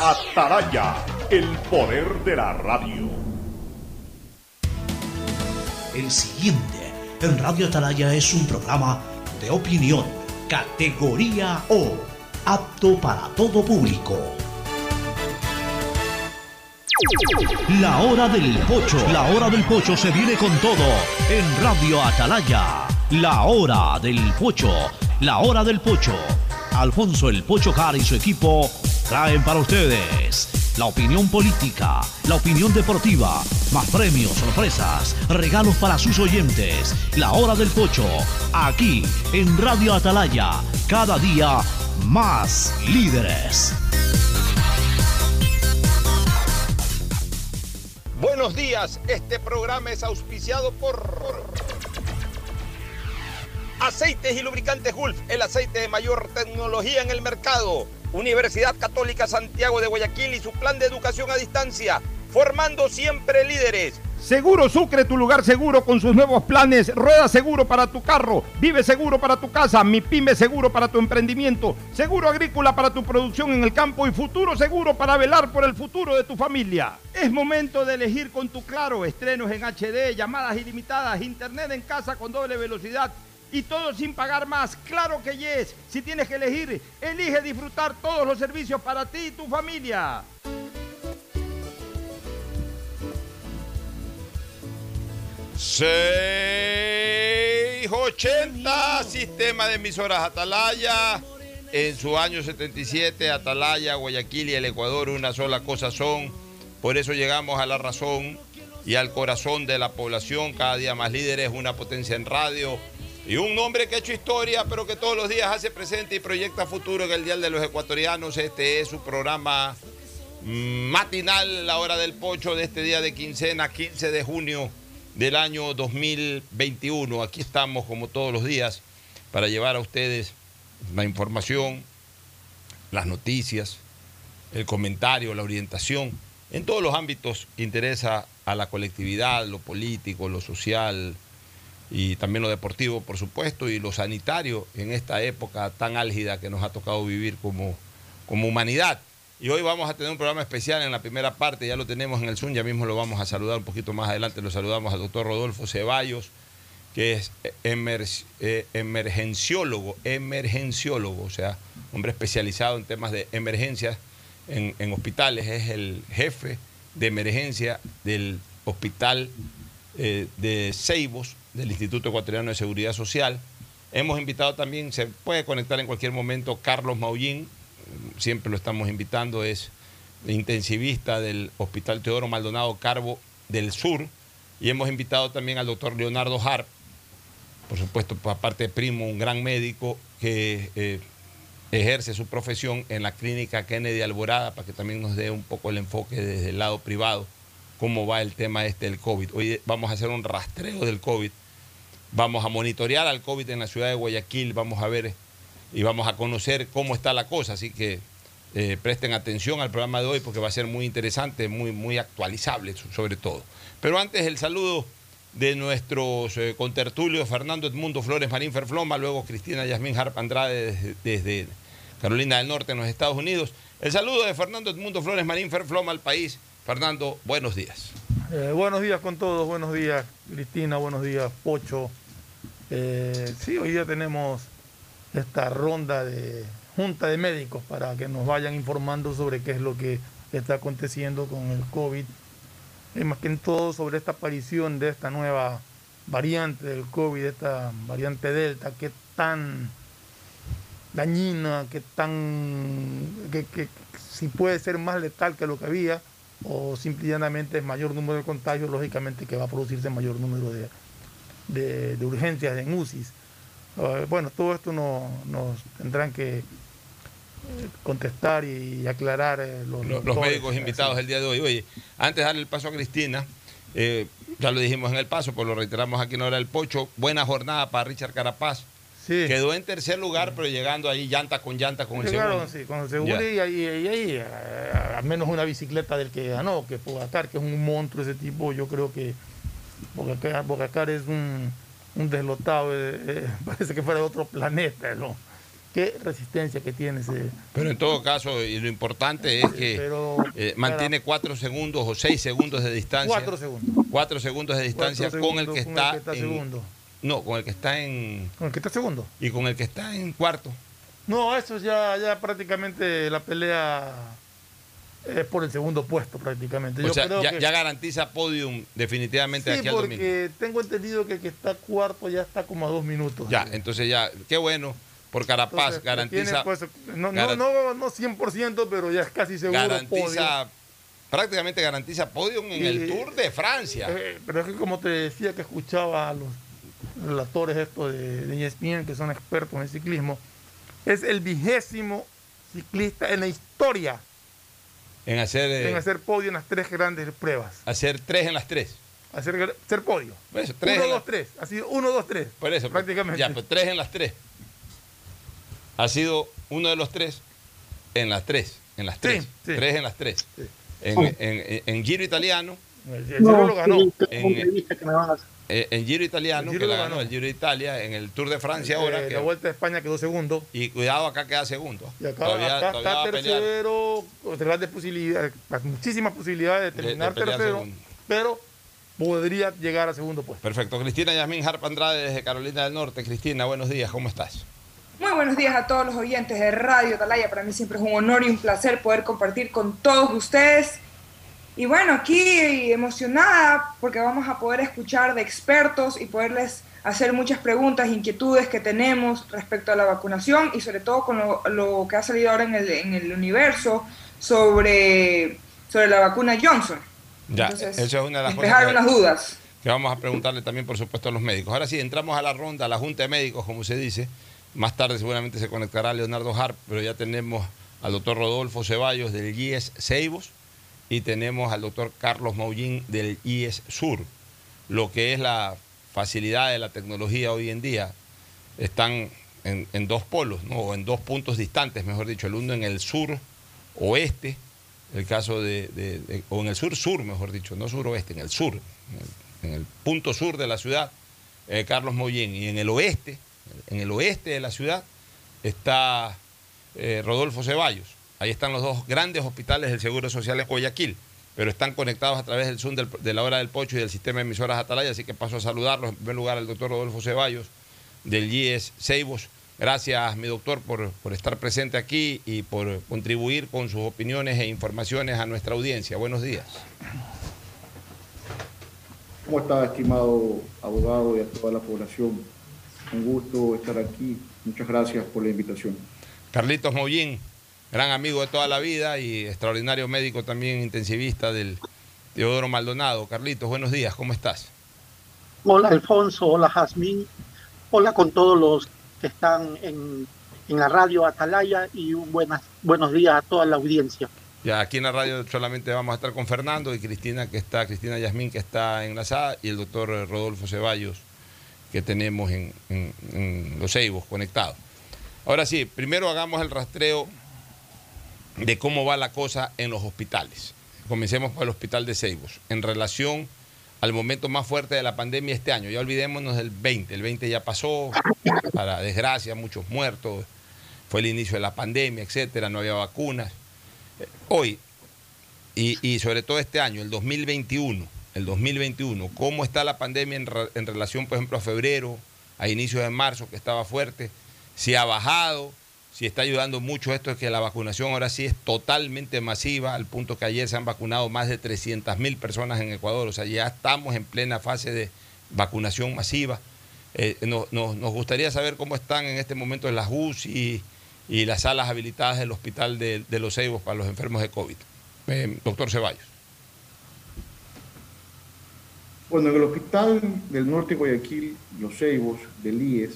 Ataraya, el poder de la radio. El siguiente en Radio Atalaya es un programa de opinión, categoría O, apto para todo público. La hora del pocho, la hora del pocho se viene con todo en Radio Atalaya. La hora del pocho, la hora del pocho. Alfonso el Pocho Car y su equipo traen para ustedes la opinión política, la opinión deportiva, más premios, sorpresas, regalos para sus oyentes. La hora del pocho, aquí en Radio Atalaya, cada día más líderes. Buenos días, este programa es auspiciado por Aceites y Lubricantes Gulf, el aceite de mayor tecnología en el mercado. Universidad Católica Santiago de Guayaquil y su plan de educación a distancia, formando siempre líderes. Seguro Sucre, tu lugar seguro con sus nuevos planes. Rueda seguro para tu carro, vive seguro para tu casa, mi pyme seguro para tu emprendimiento, seguro agrícola para tu producción en el campo y futuro seguro para velar por el futuro de tu familia. Es momento de elegir con tu claro estrenos en HD, llamadas ilimitadas, internet en casa con doble velocidad y todo sin pagar más. Claro que yes. Si tienes que elegir, elige disfrutar todos los servicios para ti y tu familia. 680, sistema de emisoras Atalaya. En su año 77, Atalaya, Guayaquil y el Ecuador una sola cosa son. Por eso llegamos a la razón y al corazón de la población. Cada día más líderes, una potencia en radio y un hombre que ha hecho historia, pero que todos los días hace presente y proyecta futuro en el Día de los Ecuatorianos. Este es su programa matinal, la hora del pocho de este día de quincena, 15 de junio del año 2021. Aquí estamos como todos los días para llevar a ustedes la información, las noticias, el comentario, la orientación, en todos los ámbitos que interesa a la colectividad, lo político, lo social, y también lo deportivo, por supuesto, y lo sanitario en esta época tan álgida que nos ha tocado vivir como, como humanidad. Y hoy vamos a tener un programa especial en la primera parte, ya lo tenemos en el Zoom, ya mismo lo vamos a saludar un poquito más adelante, lo saludamos al doctor Rodolfo Ceballos, que es eh, emergenciólogo, emergenciólogo, o sea, hombre especializado en temas de emergencias en, hospitales, es el jefe de emergencia del hospital eh, de Ceibos, del Instituto Ecuatoriano de Seguridad Social. Hemos invitado también, se puede conectar en cualquier momento, Carlos Maullín, siempre lo estamos invitando, es intensivista del Hospital Teodoro Maldonado Carbo del Sur. Y hemos invitado también al doctor Leonardo Harp, por supuesto, aparte de primo, un gran médico que eh, ejerce su profesión en la clínica Kennedy Alborada, para que también nos dé un poco el enfoque desde el lado privado, cómo va el tema este del COVID. Hoy vamos a hacer un rastreo del COVID Vamos a monitorear al COVID en la ciudad de Guayaquil, vamos a ver y vamos a conocer cómo está la cosa. Así que eh, presten atención al programa de hoy porque va a ser muy interesante, muy, muy actualizable sobre todo. Pero antes el saludo de nuestros eh, contertulios, Fernando Edmundo Flores Marín Ferfloma, luego Cristina Yasmín Harp Andrade desde, Carolina del Norte en los Estados Unidos. El saludo de Fernando Edmundo Flores Marín Ferfloma al país. Fernando, buenos días. Eh, buenos días con todos, buenos días Cristina, buenos días Pocho. Eh, sí, hoy día tenemos esta ronda de junta de médicos para que nos vayan informando sobre qué es lo que está aconteciendo con el COVID. Y más que en todo sobre esta aparición de esta nueva variante del COVID, esta variante Delta, qué tan dañina, qué tan. que si puede ser más letal que lo que había o simplemente mayor número de contagios, lógicamente que va a producirse mayor número de, de, urgencias en UCIs. Ah, bueno, todo esto nos tendrán que eh, contestar y aclarar eh, los, médicos invitados el día de hoy. Oye, antes de darle el paso a Cristina, eh, ya lo dijimos en el paso, pues lo reiteramos aquí en Hora del Pocho, buena jornada para Richard Carapaz. Quedó en tercer lugar, pero llegando ahí llanta con llanta con el segundo. Sí, con el segundo y, ahí, eh, al menos una bicicleta del que ganó, que Bogacar, que es un monstruo ese tipo, yo creo que Bogacar, es un, deslotado, eh, eh, parece que fuera de otro planeta, ¿no? qué resistencia que tiene ese. Pero en todo caso, y lo importante es que Pero, eh, mantiene cuatro segundos o seis segundos de distancia. Cuatro segundos. Cuatro segundos de distancia con el que está, en-. No, con el que está en. ¿Con el que está segundo? Y con el que está en cuarto. No, eso ya, ya prácticamente la pelea es por el segundo puesto prácticamente. O sea, creo ya, que- ya garantiza podium definitivamente Sí, aquí al domingo. porque tengo entendido que el que está cuarto ya está como a dos minutos. Ya, entonces ya, qué bueno, por Carapaz Entonces, garantiza, tiene, pues, no, no, no, no 100%, pero ya es casi seguro. garantiza, prácticamente garantiza podium en el Tour de Francia. Eh, pero es que como te decía que escuchaba a los relatores estos de, de ESPN que son expertos en ciclismo, es el vigésimo ciclista en la historia en hacer, eh, en hacer podio en las tres grandes pruebas. hacer tres en las tres. Hacer, ser podio. Por eso, tres uno, en la- dos, tres. Ha sido uno, dos, tres. Por eso, pues, prácticamente. Ya, pues tres en las tres. Ha sido uno de los tres en las tres. En las tres. sí. Tres en las tres. Sí. En, en- en- en Giro Italiano, El, el Giro lo ganó. sí, qué En- entrevista que me van a hacer. Eh, en Giro Italiano, El Giro que la lo ganó el Giro de Italia, en el Tour de Francia ahora. Eh, que- la Vuelta de España quedó segundo. y cuidado, acá queda segundo. Y acá, Todavía- acá todavía va está tercero, con grandes posibilidades, muchísimas posibilidades de De- de terminar tercero, segundo. pero podría llegar a segundo puesto. Perfecto. Cristina Yasmín Harp Andrade desde Carolina del Norte. Cristina, buenos días, ¿cómo estás? Muy buenos días a todos los oyentes de Radio Atalaya. Para mí siempre es un honor y un placer poder compartir con todos ustedes. Y bueno, aquí emocionada porque vamos a poder escuchar de expertos y poderles hacer muchas preguntas, inquietudes que tenemos respecto a la vacunación y sobre todo con lo, lo que ha salido ahora en el, en el universo sobre, sobre la vacuna Johnson. Ya, Entonces, eso es una de las cosas que- unas dudas. que vamos a preguntarle también, por supuesto, a los médicos. Ahora sí, entramos a la ronda, a la Junta de Médicos, como se dice. Más tarde seguramente se conectará Leonardo Harp, pero ya tenemos al doctor Rodolfo Ceballos del IES Ceibos y tenemos al doctor Carlos Maullín del IES Sur. Lo que es la facilidad de la tecnología hoy en día, están en, dos polos, ¿no? o en dos puntos distantes, mejor dicho, el uno en el sur oeste, el caso de, o en el sur sur, mejor dicho, no suroeste, en el sur, en el, en el punto sur de la ciudad, eh, Carlos Mollén, y en el oeste, en el oeste de la ciudad, está eh, Rodolfo Ceballos. Ahí están los dos grandes hospitales del Seguro Social en Guayaquil, pero están conectados a través del Zoom del- de la hora del pocho y del sistema de emisoras Atalaya, así que paso a saludarlos. En primer lugar al doctor Rodolfo Ceballos del IES Ceibos. Gracias, mi doctor, por, por estar presente aquí y por contribuir con sus opiniones e informaciones a nuestra audiencia. Buenos días. ¿Cómo está, estimado abogado y a toda la población? Un gusto estar aquí. Muchas gracias por la invitación. Carlitos Mollín, gran amigo de toda la vida y extraordinario médico también intensivista del Teodoro Maldonado. Carlitos, buenos días, ¿cómo estás? Hola Alfonso, hola Jazmín, hola con todos los que están en, en la radio Atalaya y un buenas, buenos días a toda la audiencia. Ya aquí en la radio solamente vamos a estar con Fernando y Cristina, que está, Cristina Yasmín, que está enlazada, y el doctor Rodolfo Ceballos, que tenemos en, en- en los Ceibos conectados. Ahora sí, primero hagamos el rastreo de cómo va la cosa en los hospitales. Comencemos por el hospital de Ceibos, en relación al momento más fuerte de la pandemia este año. Ya olvidémonos del 20, el 20 ya pasó, para desgracia, muchos muertos, fue el inicio de la pandemia, etcétera, no había vacunas. Hoy, y, y sobre todo este año, el 2021, el 2021, cómo está la pandemia en, en relación, por ejemplo, a febrero, a inicios de marzo, que estaba fuerte, si ha bajado, si está ayudando mucho esto, es que la vacunación ahora sí es totalmente masiva, al punto que ayer se han vacunado más de 300 mil personas en Ecuador, o sea, ya estamos en plena fase de vacunación masiva. Eh, no- no- nos gustaría saber cómo están en este momento las UCI y las salas habilitadas del hospital de, de los Ceibos para los enfermos de COVID. Eh, doctor Ceballos. Bueno, en el Hospital del Norte de Guayaquil, Los Ceibos, del IES,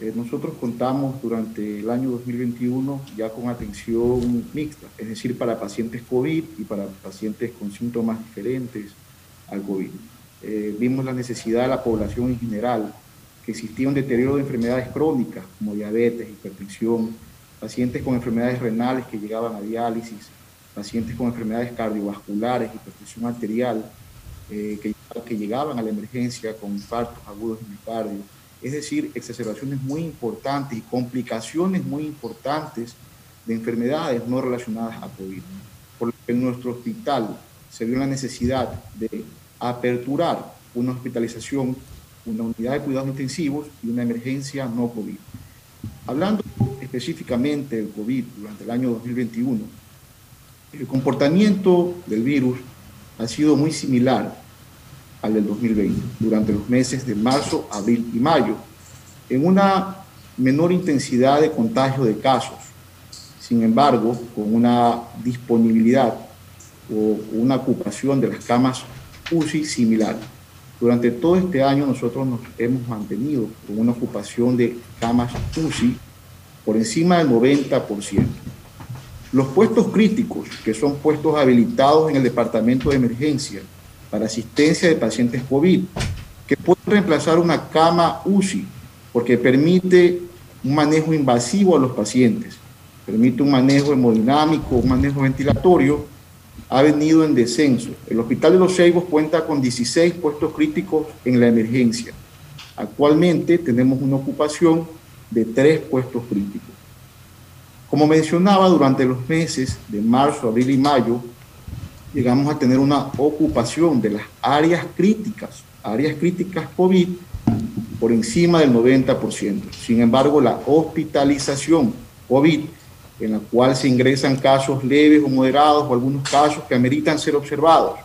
eh, nosotros contamos durante el año 2021 ya con atención mixta, es decir, para pacientes COVID y para pacientes con síntomas diferentes al COVID. Eh, vimos la necesidad de la población en general, que existía un deterioro de enfermedades crónicas como diabetes, hipertensión, pacientes con enfermedades renales que llegaban a diálisis, pacientes con enfermedades cardiovasculares, hipertensión arterial, eh, que, que llegaban a la emergencia con infartos agudos de miocardio es decir, exacerbaciones muy importantes y complicaciones muy importantes de enfermedades no relacionadas a COVID. Por lo que en nuestro hospital se vio la necesidad de aperturar una hospitalización, una unidad de cuidados intensivos y una emergencia no COVID. Hablando específicamente del COVID durante el año 2021, el comportamiento del virus ha sido muy similar al del 2020, durante los meses de marzo, abril y mayo, en una menor intensidad de contagio de casos, sin embargo, con una disponibilidad o una ocupación de las camas UCI similar. Durante todo este año nosotros nos hemos mantenido con una ocupación de camas UCI por encima del 90%. Los puestos críticos, que son puestos habilitados en el departamento de emergencia para asistencia de pacientes COVID, que pueden reemplazar una cama UCI porque permite un manejo invasivo a los pacientes, permite un manejo hemodinámico, un manejo ventilatorio, ha venido en descenso. El Hospital de los Ceibos cuenta con 16 puestos críticos en la emergencia. Actualmente tenemos una ocupación de tres puestos críticos. Como mencionaba, durante los meses de marzo, abril y mayo, llegamos a tener una ocupación de las áreas críticas, áreas críticas COVID, por encima del 90%. Sin embargo, la hospitalización COVID, en la cual se ingresan casos leves o moderados o algunos casos que ameritan ser observados,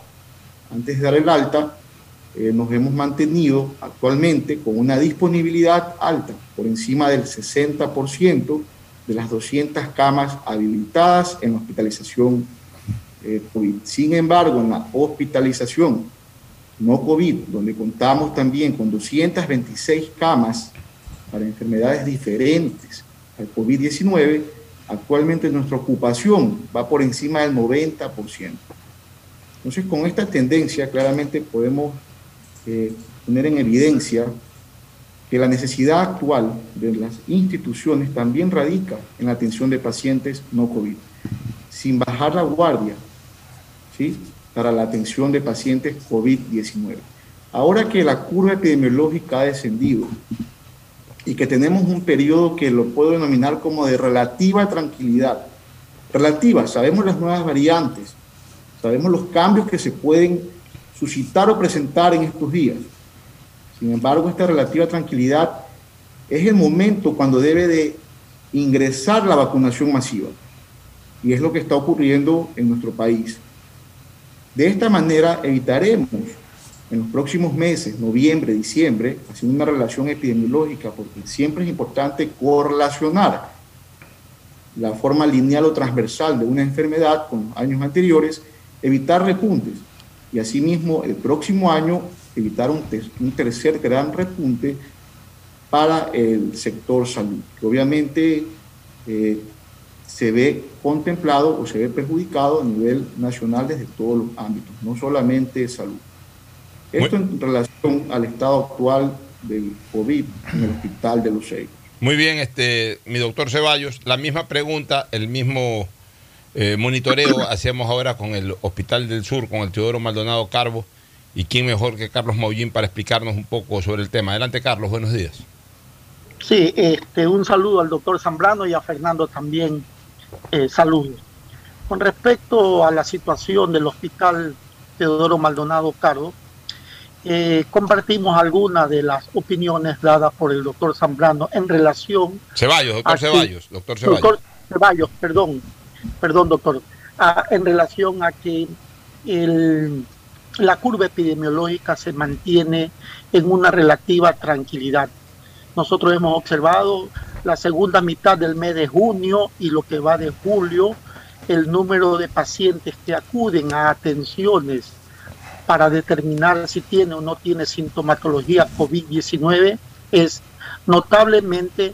antes de dar el alta, eh, nos hemos mantenido actualmente con una disponibilidad alta, por encima del 60% de las 200 camas habilitadas en hospitalización eh, COVID. Sin embargo, en la hospitalización no COVID, donde contamos también con 226 camas para enfermedades diferentes al COVID-19, actualmente nuestra ocupación va por encima del 90%. Entonces, con esta tendencia claramente podemos eh, poner en evidencia que la necesidad actual de las instituciones también radica en la atención de pacientes no COVID, sin bajar la guardia ¿sí? para la atención de pacientes COVID-19. Ahora que la curva epidemiológica ha descendido y que tenemos un periodo que lo puedo denominar como de relativa tranquilidad, relativa, sabemos las nuevas variantes, sabemos los cambios que se pueden suscitar o presentar en estos días, sin embargo, esta relativa tranquilidad es el momento cuando debe de ingresar la vacunación masiva. Y es lo que está ocurriendo en nuestro país. De esta manera evitaremos en los próximos meses, noviembre, diciembre, haciendo una relación epidemiológica, porque siempre es importante correlacionar la forma lineal o transversal de una enfermedad con años anteriores, evitar repuntes. Y asimismo, el próximo año evitar un, tercer gran repunte para el sector salud, que obviamente eh, se ve contemplado o se ve perjudicado a nivel nacional desde todos los ámbitos, no solamente salud. Esto en relación al estado actual del COVID en el hospital de los Seis. Muy bien, este, mi doctor Ceballos, la misma pregunta, el mismo eh, monitoreo hacemos ahora con el Hospital del Sur, con el Teodoro Maldonado Carbo y quién mejor que Carlos Maullín para explicarnos un poco sobre el tema. Adelante, Carlos, buenos días. Sí, este, un saludo al doctor Zambrano y a Fernando también. Eh, saludos. Con respecto a la situación del hospital Teodoro Maldonado Carlos, eh, compartimos algunas de las opiniones dadas por el doctor Zambrano en relación. Ceballos, doctor Ceballos, doctor Ceballos. Doctor Ceballos, perdón, perdón, doctor. en relación a que el la curva epidemiológica se mantiene en una relativa tranquilidad. Nosotros hemos observado la segunda mitad del mes de junio y lo que va de julio, el número de pacientes que acuden a atenciones para determinar si tiene o no tiene sintomatología COVID-19 es notablemente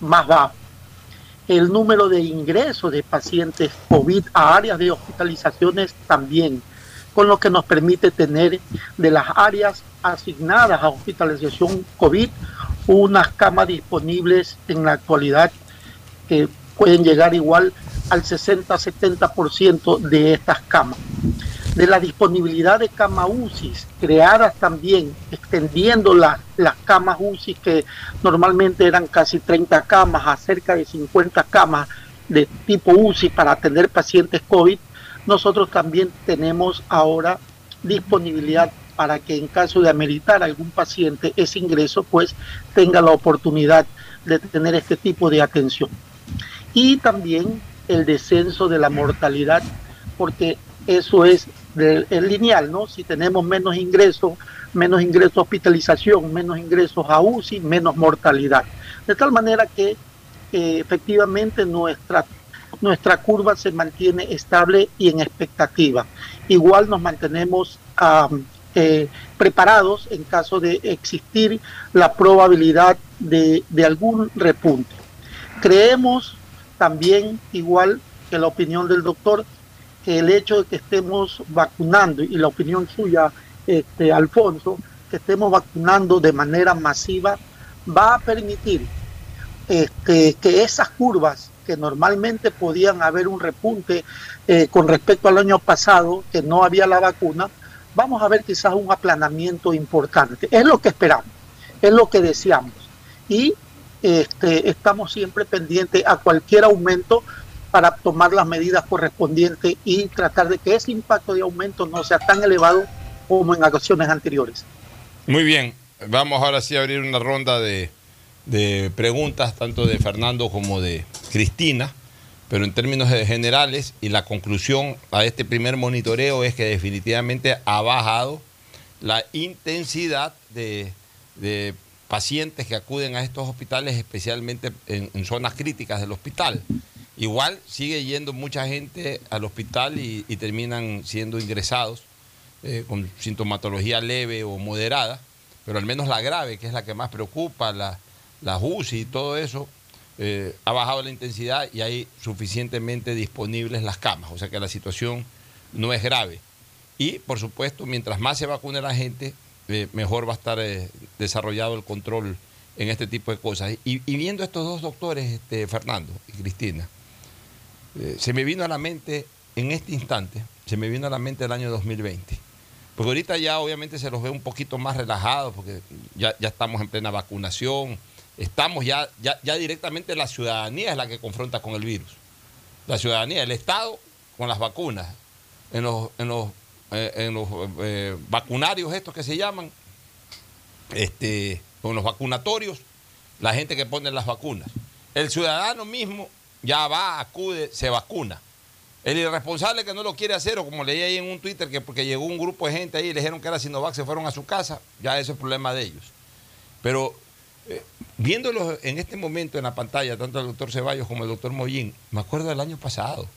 más bajo. El número de ingresos de pacientes COVID a áreas de hospitalizaciones también con lo que nos permite tener de las áreas asignadas a hospitalización COVID unas camas disponibles en la actualidad que pueden llegar igual al 60-70% de estas camas. de la disponibilidad de camas UCI creadas también, extendiendo las camas UCI que normalmente eran casi 30 camas a cerca de 50 camas de tipo UCI para atender pacientes COVID, nosotros también tenemos ahora disponibilidad para que en caso de ameritar algún paciente ese ingreso, pues tenga la oportunidad de tener este tipo de atención. Y también el descenso de la mortalidad, porque eso es, lineal, ¿no? Si tenemos menos ingresos, menos ingresos a hospitalización, menos ingresos a UCI, menos mortalidad. De tal manera que efectivamente nuestra, nuestra curva se mantiene estable y en expectativa. Igual nos mantenemos eh, preparados en caso de existir la probabilidad de, de algún repunte. Creemos también, igual que la opinión del doctor, que el hecho de que estemos vacunando, y la opinión suya, este, Alfonso, que estemos vacunando de manera masiva, va a permitir este, que esas curvas que normalmente podían haber un repunte eh, con respecto al año pasado, que no había la vacuna, vamos a ver quizás un aplanamiento importante. Es lo que esperamos, es lo que deseamos. Y este, estamos siempre pendientes a cualquier aumento para tomar las medidas correspondientes y tratar de que ese impacto de aumento no sea tan elevado como en ocasiones anteriores. Muy bien, vamos ahora sí a abrir una ronda de de preguntas tanto de Fernando como de Cristina, pero en términos generales y la conclusión a este primer monitoreo es que definitivamente ha bajado la intensidad de, pacientes que acuden a estos hospitales, especialmente en, zonas críticas del hospital. Igual sigue yendo mucha gente al hospital y, terminan siendo ingresados eh, con sintomatología leve o moderada, pero al menos la grave, que es la que más preocupa, la, la UCI y todo eso, eh, ha bajado la intensidad y hay suficientemente disponibles las camas, o sea que la situación no es grave. Y, por supuesto, mientras más se vacune la gente, eh, mejor va a estar eh, desarrollado el control en este tipo de cosas. Y, viendo estos dos doctores, este, Fernando y Cristina, se me vino a la mente, en este instante, se me vino a la mente el año 2020. Porque ahorita ya obviamente se los ve un poquito más relajados, porque ya, ya estamos en plena vacunación, estamos ya, ya, ya directamente la ciudadanía es la que confronta con el virus. La ciudadanía, el Estado con las vacunas. En los, en los, eh, en los eh, vacunarios estos que se llaman, este, con los vacunatorios, la gente que pone las vacunas. El ciudadano mismo ya va, acude, se vacuna. El irresponsable que no lo quiere hacer, o como leí ahí en un Twitter, que porque llegó un grupo de gente ahí y le dijeron que era Sinovac, se fueron a su casa, ya ese es el problema de ellos. Pero eh, viéndolos en este momento en la pantalla, tanto el doctor Ceballos como el doctor Mollín, me acuerdo del año pasado.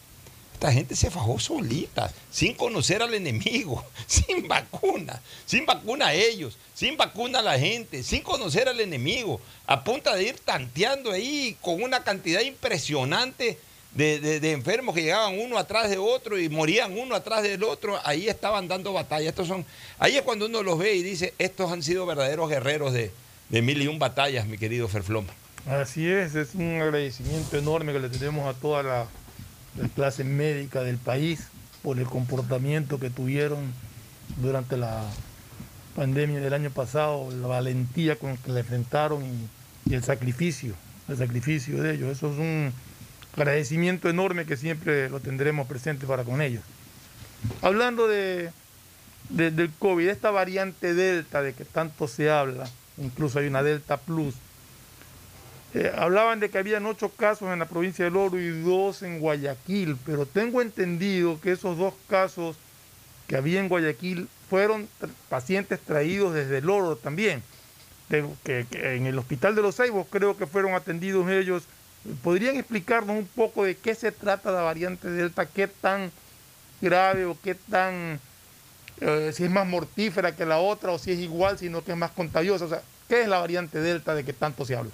Esta gente se fajó solita, sin conocer al enemigo, sin vacuna, sin vacuna a ellos, sin vacuna a la gente, sin conocer al enemigo, a punta de ir tanteando ahí con una cantidad impresionante de, enfermos que llegaban uno atrás de otro y morían uno atrás del otro, ahí estaban dando batalla. Estos son, ahí es cuando uno los ve y dice, estos han sido verdaderos guerreros de, de mil y un batallas, mi querido Ferfloma. Así es, es un agradecimiento enorme que le tenemos a toda la, clase médica del país por el comportamiento que tuvieron durante la pandemia del año pasado, la valentía con que la enfrentaron y, el sacrificio, el sacrificio de ellos. Eso es un agradecimiento enorme que siempre lo tendremos presente para con ellos. Hablando de, del COVID, esta variante Delta de que tanto se habla, incluso hay una Delta Plus. Eh, hablaban de que habían ocho casos en la provincia del Oro y dos en Guayaquil, pero tengo entendido que esos dos casos que había en Guayaquil fueron pacientes traídos desde el Oro también, que, en el hospital de los Ceibos creo que fueron atendidos ellos. ¿Podrían explicarnos un poco de qué se trata la variante Delta, qué tan grave o qué tan eh, si es más mortífera que la otra o si es igual, sino que es más contagiosa. O sea, ¿qué es la variante Delta de que tanto se habla?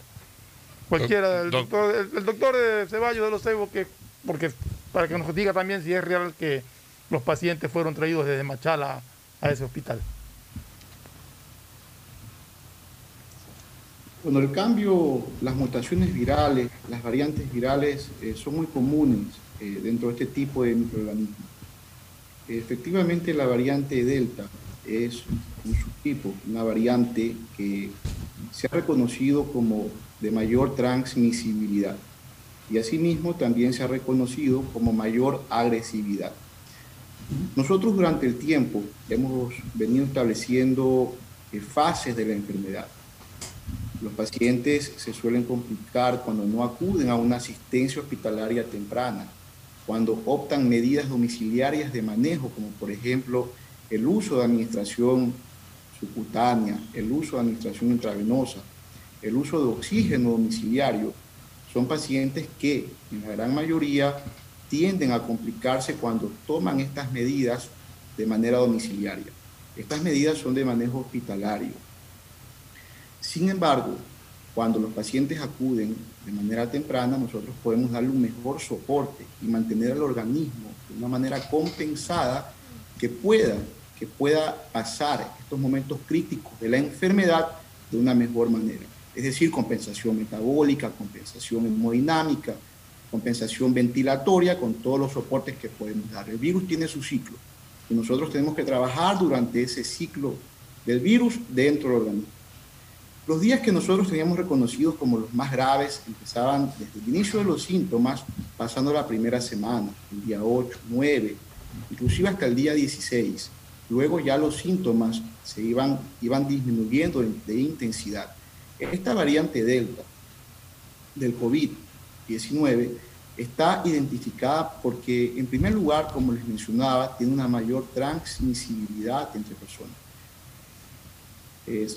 Cualquiera, el doctor, el, doctor de Ceballos de los Cebos, que, porque para que nos diga también si es real que los pacientes fueron traídos desde Machala a ese hospital. Bueno, el cambio, las mutaciones virales, las variantes virales eh, son muy comunes eh, dentro de este tipo de microorganismos. Efectivamente la variante Delta es un subtipo, una variante que se ha reconocido como de mayor transmisibilidad y asimismo también se ha reconocido como mayor agresividad. Nosotros durante el tiempo hemos venido estableciendo eh, fases de la enfermedad. Los pacientes se suelen complicar cuando no acuden a una asistencia hospitalaria temprana, cuando optan medidas domiciliarias de manejo, como por ejemplo el uso de administración subcutánea, el uso de administración intravenosa, el uso de oxígeno domiciliario, son pacientes que en la gran mayoría tienden a complicarse cuando toman estas medidas de manera domiciliaria. Estas medidas son de manejo hospitalario. Sin embargo, cuando los pacientes acuden de manera temprana, nosotros podemos darle un mejor soporte y mantener al organismo de una manera compensada que pueda, que pueda pasar estos momentos críticos de la enfermedad de una mejor manera. Es decir, compensación metabólica, compensación hemodinámica, compensación ventilatoria con todos los soportes que podemos dar. El virus tiene su ciclo y nosotros tenemos que trabajar durante ese ciclo del virus dentro del organismo. Los días que nosotros teníamos reconocidos como los más graves empezaban desde el inicio de los síntomas, pasando la primera semana, el día 8, 9, inclusive hasta el día 16. Luego ya los síntomas se iban, disminuyendo de, de intensidad. Esta variante Delta del COVID 19 está identificada porque, en primer lugar, como les mencionaba, tiene una mayor transmisibilidad entre personas.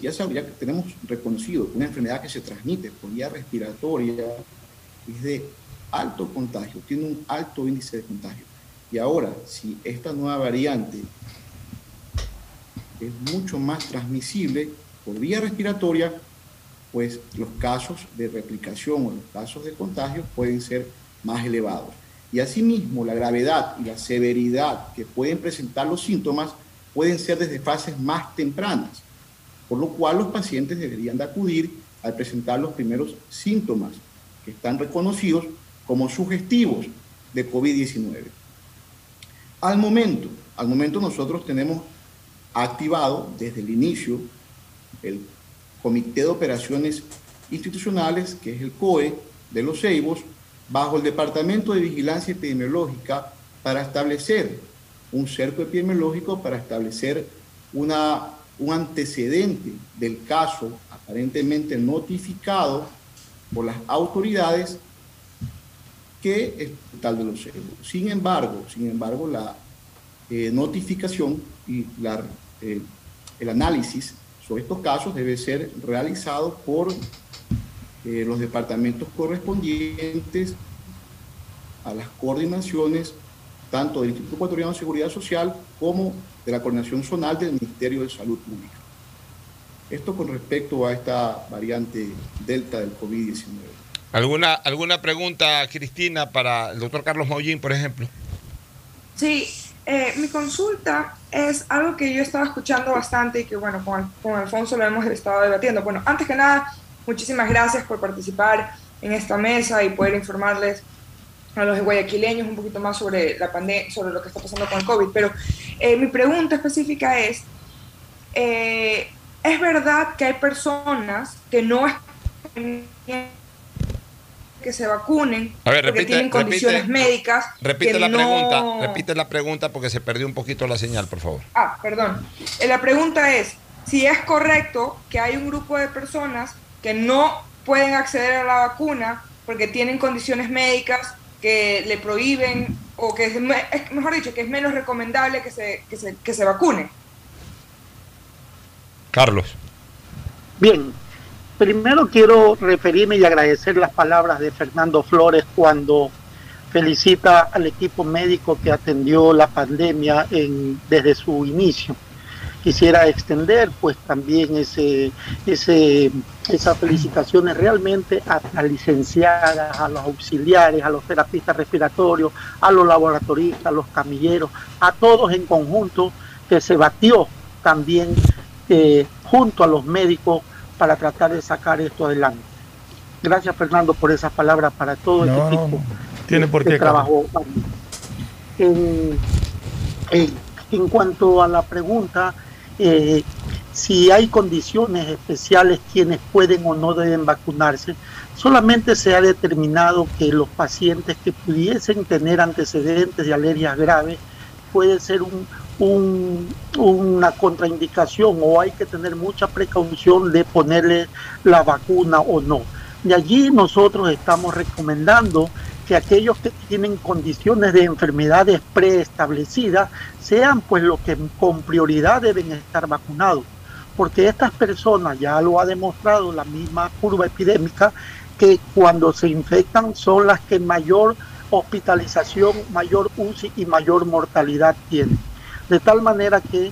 Ya, sabía que tenemos reconocido una enfermedad que se transmite por vía respiratoria es de alto contagio, tiene un alto índice de contagio. Y ahora, si esta nueva variante es mucho más transmisible por vía respiratoria, pues los casos de replicación o los casos de contagio pueden ser más elevados. Y asimismo, la gravedad y la severidad que pueden presentar los síntomas pueden ser desde fases más tempranas, por lo cual los pacientes deberían de acudir al presentar los primeros síntomas que están reconocidos como sugestivos de COVID-19. Al momento, al momento nosotros tenemos activado desde el inicio el Comité de Operaciones Institucionales, que es el COE de los Ceibos, bajo el Departamento de Vigilancia Epidemiológica para establecer un cerco epidemiológico, para establecer una, un antecedente del caso aparentemente notificado por las autoridades que es tal de los ceibos. Sin embargo, sin embargo, la eh, notificación y la, eh, el análisis sobre estos casos debe ser realizado por eh, los departamentos correspondientes a las coordinaciones tanto del Instituto Ecuatoriano de Seguridad Social como de la coordinación zonal del Ministerio de Salud Pública. Esto con respecto a esta variante Delta del COVID-19. ¿Alguna, ¿Alguna pregunta, Cristina, para el doctor Carlos Mollín, por ejemplo? Sí, eh, mi consulta es algo que yo estaba escuchando bastante y que, bueno, con, con, Alfonso lo hemos estado debatiendo. Bueno, antes que nada, muchísimas gracias por participar en esta mesa y poder informarles a los guayaquileños un poquito más sobre la pandemia, sobre lo que está pasando con el COVID. Pero eh, mi pregunta específica es, eh, ¿es verdad que hay personas que no que se vacunen ver, porque tienen condiciones médicas. Repite la pregunta, repite la pregunta porque se perdió un poquito la señal, por favor. Ah, perdón. Eh, la pregunta es si es correcto que hay un grupo de personas que no pueden acceder a la vacuna porque tienen condiciones médicas que le prohíben o que es, mejor dicho, que es menos recomendable que se, que se, que se vacune. Carlos. Bien, Primero quiero referirme y agradecer las palabras de Fernando Flores cuando felicita al equipo médico que atendió la pandemia en, desde su inicio. Quisiera extender pues también ese, ese, esas felicitaciones realmente a las licenciadas, a los auxiliares, a los terapistas respiratorios, a los laboratoristas, a los camilleros, a todos en conjunto que se batió también eh, junto a los médicos para tratar de sacar esto adelante. Gracias Fernando por esas palabras para todo el equipo tiene por qué trabajó. En, en cuanto a la pregunta, eh, si hay condiciones especiales quienes pueden o no deben vacunarse, solamente se ha determinado que los pacientes que pudiesen tener antecedentes de alergias graves puede ser un, un, una contraindicación o hay que tener mucha precaución de ponerle la vacuna o no. De allí nosotros estamos recomendando que aquellos que tienen condiciones de enfermedades preestablecidas sean pues los que con prioridad deben estar vacunados, porque estas personas, ya lo ha demostrado la misma curva epidémica, que cuando se infectan son las que mayor hospitalización, mayor UCI y mayor mortalidad tienen. De tal manera que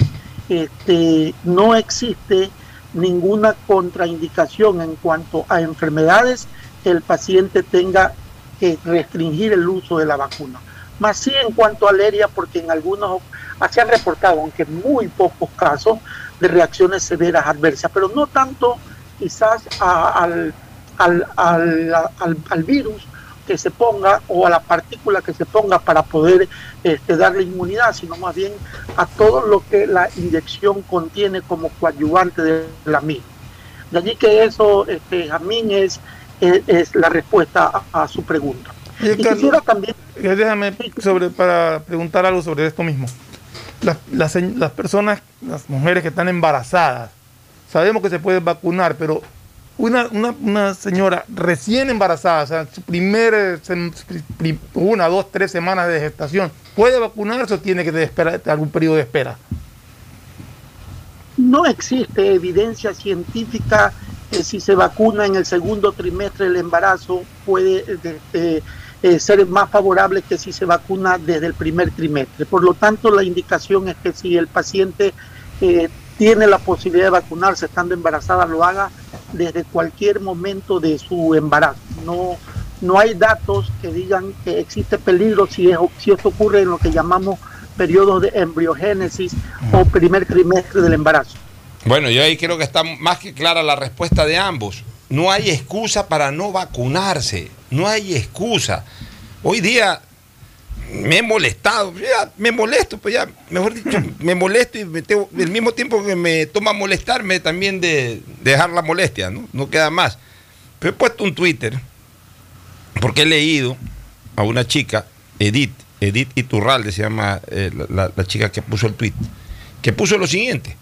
este, no existe ninguna contraindicación en cuanto a enfermedades que el paciente tenga restringir el uso de la vacuna. Más sí en cuanto a alergia, porque en algunos se han reportado, aunque muy pocos casos, de reacciones severas adversas, pero no tanto quizás al, al, al, al, virus que se ponga o a la partícula que se ponga para poder este, darle inmunidad, sino más bien a todo lo que la inyección contiene como coadyuvante de la misma. De allí que eso, este, Jamín, es es, la respuesta a, su pregunta. Y, quisiera también... Eh, déjame sobre, para preguntar algo sobre esto mismo. Las, las, las, personas, las mujeres que están embarazadas, sabemos que se pueden vacunar, pero una, una, una señora recién embarazada, o sea, su primer, una, dos, tres semanas de gestación, ¿puede vacunarse o tiene que esperar algún periodo de espera? No existe evidencia científica si se vacuna en el segundo trimestre del embarazo puede eh, eh, ser más favorable que si se vacuna desde el primer trimestre. Por lo tanto, la indicación es que si el paciente eh, tiene la posibilidad de vacunarse estando embarazada, lo haga desde cualquier momento de su embarazo. No, no hay datos que digan que existe peligro si, si esto ocurre en lo que llamamos periodos de embriogénesis o primer trimestre del embarazo. Bueno, yo ahí creo que está más que clara la respuesta de ambos. No hay excusa para no vacunarse. No hay excusa. Hoy día me he molestado, ya me molesto, pues ya, mejor dicho, me molesto y me tengo, al mismo tiempo que me toma molestarme también de, dejar la molestia, ¿no? No queda más. Pero he puesto un Twitter porque he leído a una chica, Edith, Edith Iturralde se llama eh, la, chica que puso el tweet, que puso lo siguiente.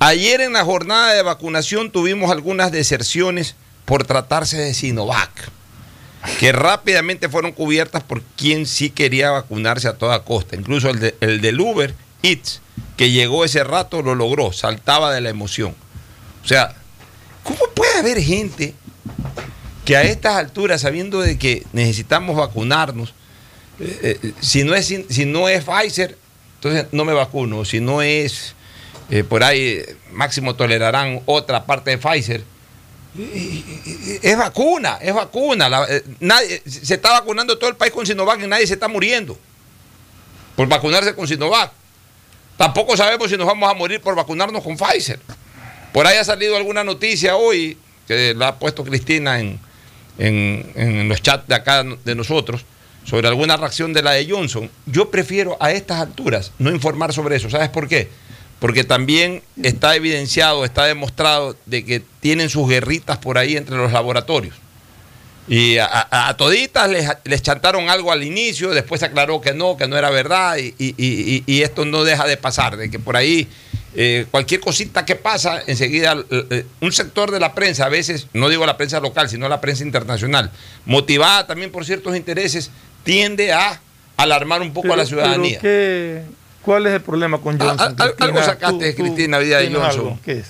Ayer en la jornada de vacunación tuvimos algunas deserciones por tratarse de Sinovac, que rápidamente fueron cubiertas por quien sí quería vacunarse a toda costa. Incluso el, el del Uber Eats, que llegó ese rato, lo logró, saltaba de la emoción. O sea, ¿cómo puede haber gente que a estas alturas, sabiendo de que necesitamos vacunarnos, eh, eh, si, no es, si no es Pfizer, entonces no me vacuno, si no es eh, por ahí máximo tolerarán otra parte de Pfizer. Es vacuna, es vacuna. Eh, nadie, se está vacunando todo el país con Sinovac y nadie se está muriendo por vacunarse con Sinovac. Tampoco sabemos si nos vamos a morir por vacunarnos con Pfizer. Por ahí ha salido alguna noticia hoy, que la ha puesto Cristina en, en, en los chats de acá de nosotros, sobre alguna reacción de la de Johnson. Yo prefiero a estas alturas no informar sobre eso. ¿Sabes por qué? Porque también está evidenciado, está demostrado de que tienen sus guerritas por ahí entre los laboratorios. Y a, toditas les, chantaron algo al inicio, después se aclaró que no, que no era verdad, y, esto no deja de pasar, de que por ahí eh, cualquier cosita que pasa, enseguida eh, un sector de la prensa, a veces, no digo la prensa local, sino la prensa internacional, motivada también por ciertos intereses, tiende a alarmar un poco a la ciudadanía. ¿Cuál es el problema con ah, Johnson? algo sacaste, Cristina, vida de Johnson. ¿Qué es?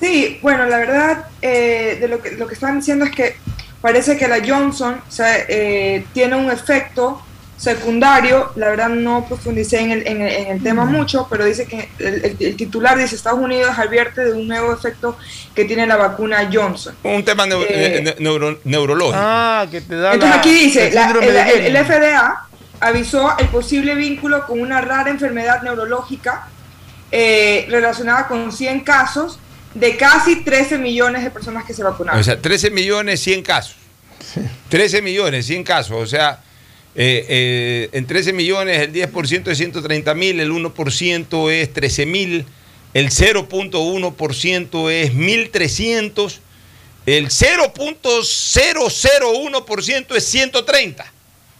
Sí, bueno, la verdad, eh, de lo que, lo que están diciendo es que parece que la Johnson eh, tiene un efecto secundario, la verdad no profundicé en el, en el, tema mucho, pero dice que el, titular dice Estados Unidos advierte de un nuevo efecto que tiene la vacuna Johnson. Un tema eh, neurológico. Ah, que te da Entonces aquí dice, el, FDA avisó el posible vínculo con una rara enfermedad neurológica eh, relacionada con 100 casos de casi 13 millones de personas que se vacunaron. O sea, 13 millones, 100 casos. 13 millones, 100 casos. O sea, eh, eh, en 13 millones el 10% es 130 mil, el 1% es 13 mil, el 0.1% es 1.300, el 0.001% es 130.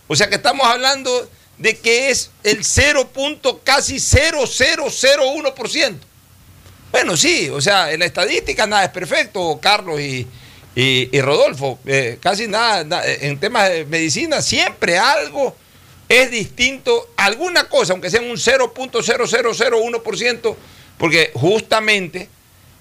O sea que estamos hablando de que es el 0. casi 0.001%. Bueno, sí, o sea, en la estadística nada es perfecto, Carlos y, Rodolfo. Eh, casi nada, en temas de medicina, siempre algo es distinto, alguna cosa, aunque sea un 0.0001%, porque justamente,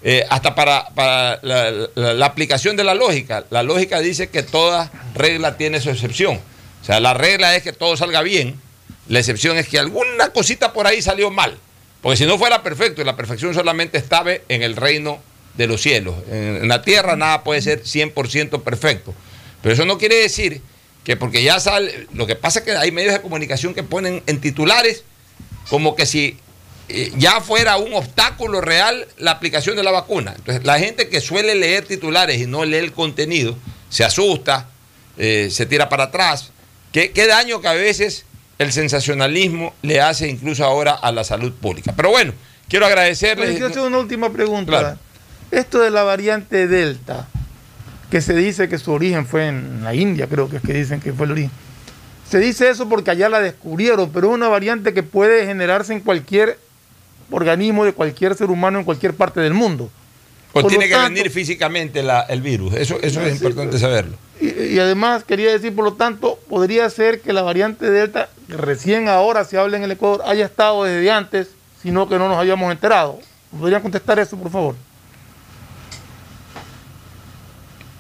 eh, hasta para, la, aplicación de la lógica, la lógica dice que toda regla tiene su excepción. O sea, la regla es que todo salga bien, la excepción es que alguna cosita por ahí salió mal. Porque si no fuera perfecto, y la perfección solamente estaba en el reino de los cielos. En, la tierra nada puede ser 100% perfecto. Pero eso no quiere decir que porque ya sale, lo que pasa es que hay medios de comunicación que ponen en titulares como que si eh, ya fuera un obstáculo real la aplicación de la vacuna. Entonces, la gente que suele leer titulares y no lee el contenido, se asusta, eh, se tira para atrás. ¿Qué, qué daño que a veces el sensacionalismo le hace incluso ahora a la salud pública. Pero bueno, quiero agradecerles. Quiero hacer una última pregunta. Esto de la variante Delta, que se dice que su origen fue en la India, creo que es que dicen que fue el origen. Se dice eso porque allá la descubrieron, pero es una variante que puede generarse en cualquier organismo de cualquier ser humano en cualquier parte del mundo. O tiene que venir físicamente el virus, eso, eso es importante saberlo. Y, además quería decir, por lo tanto, podría ser que la variante Delta, que recién ahora se habla en el Ecuador, haya estado desde antes, sino que no nos habíamos enterado. ¿Podrían contestar eso, por favor?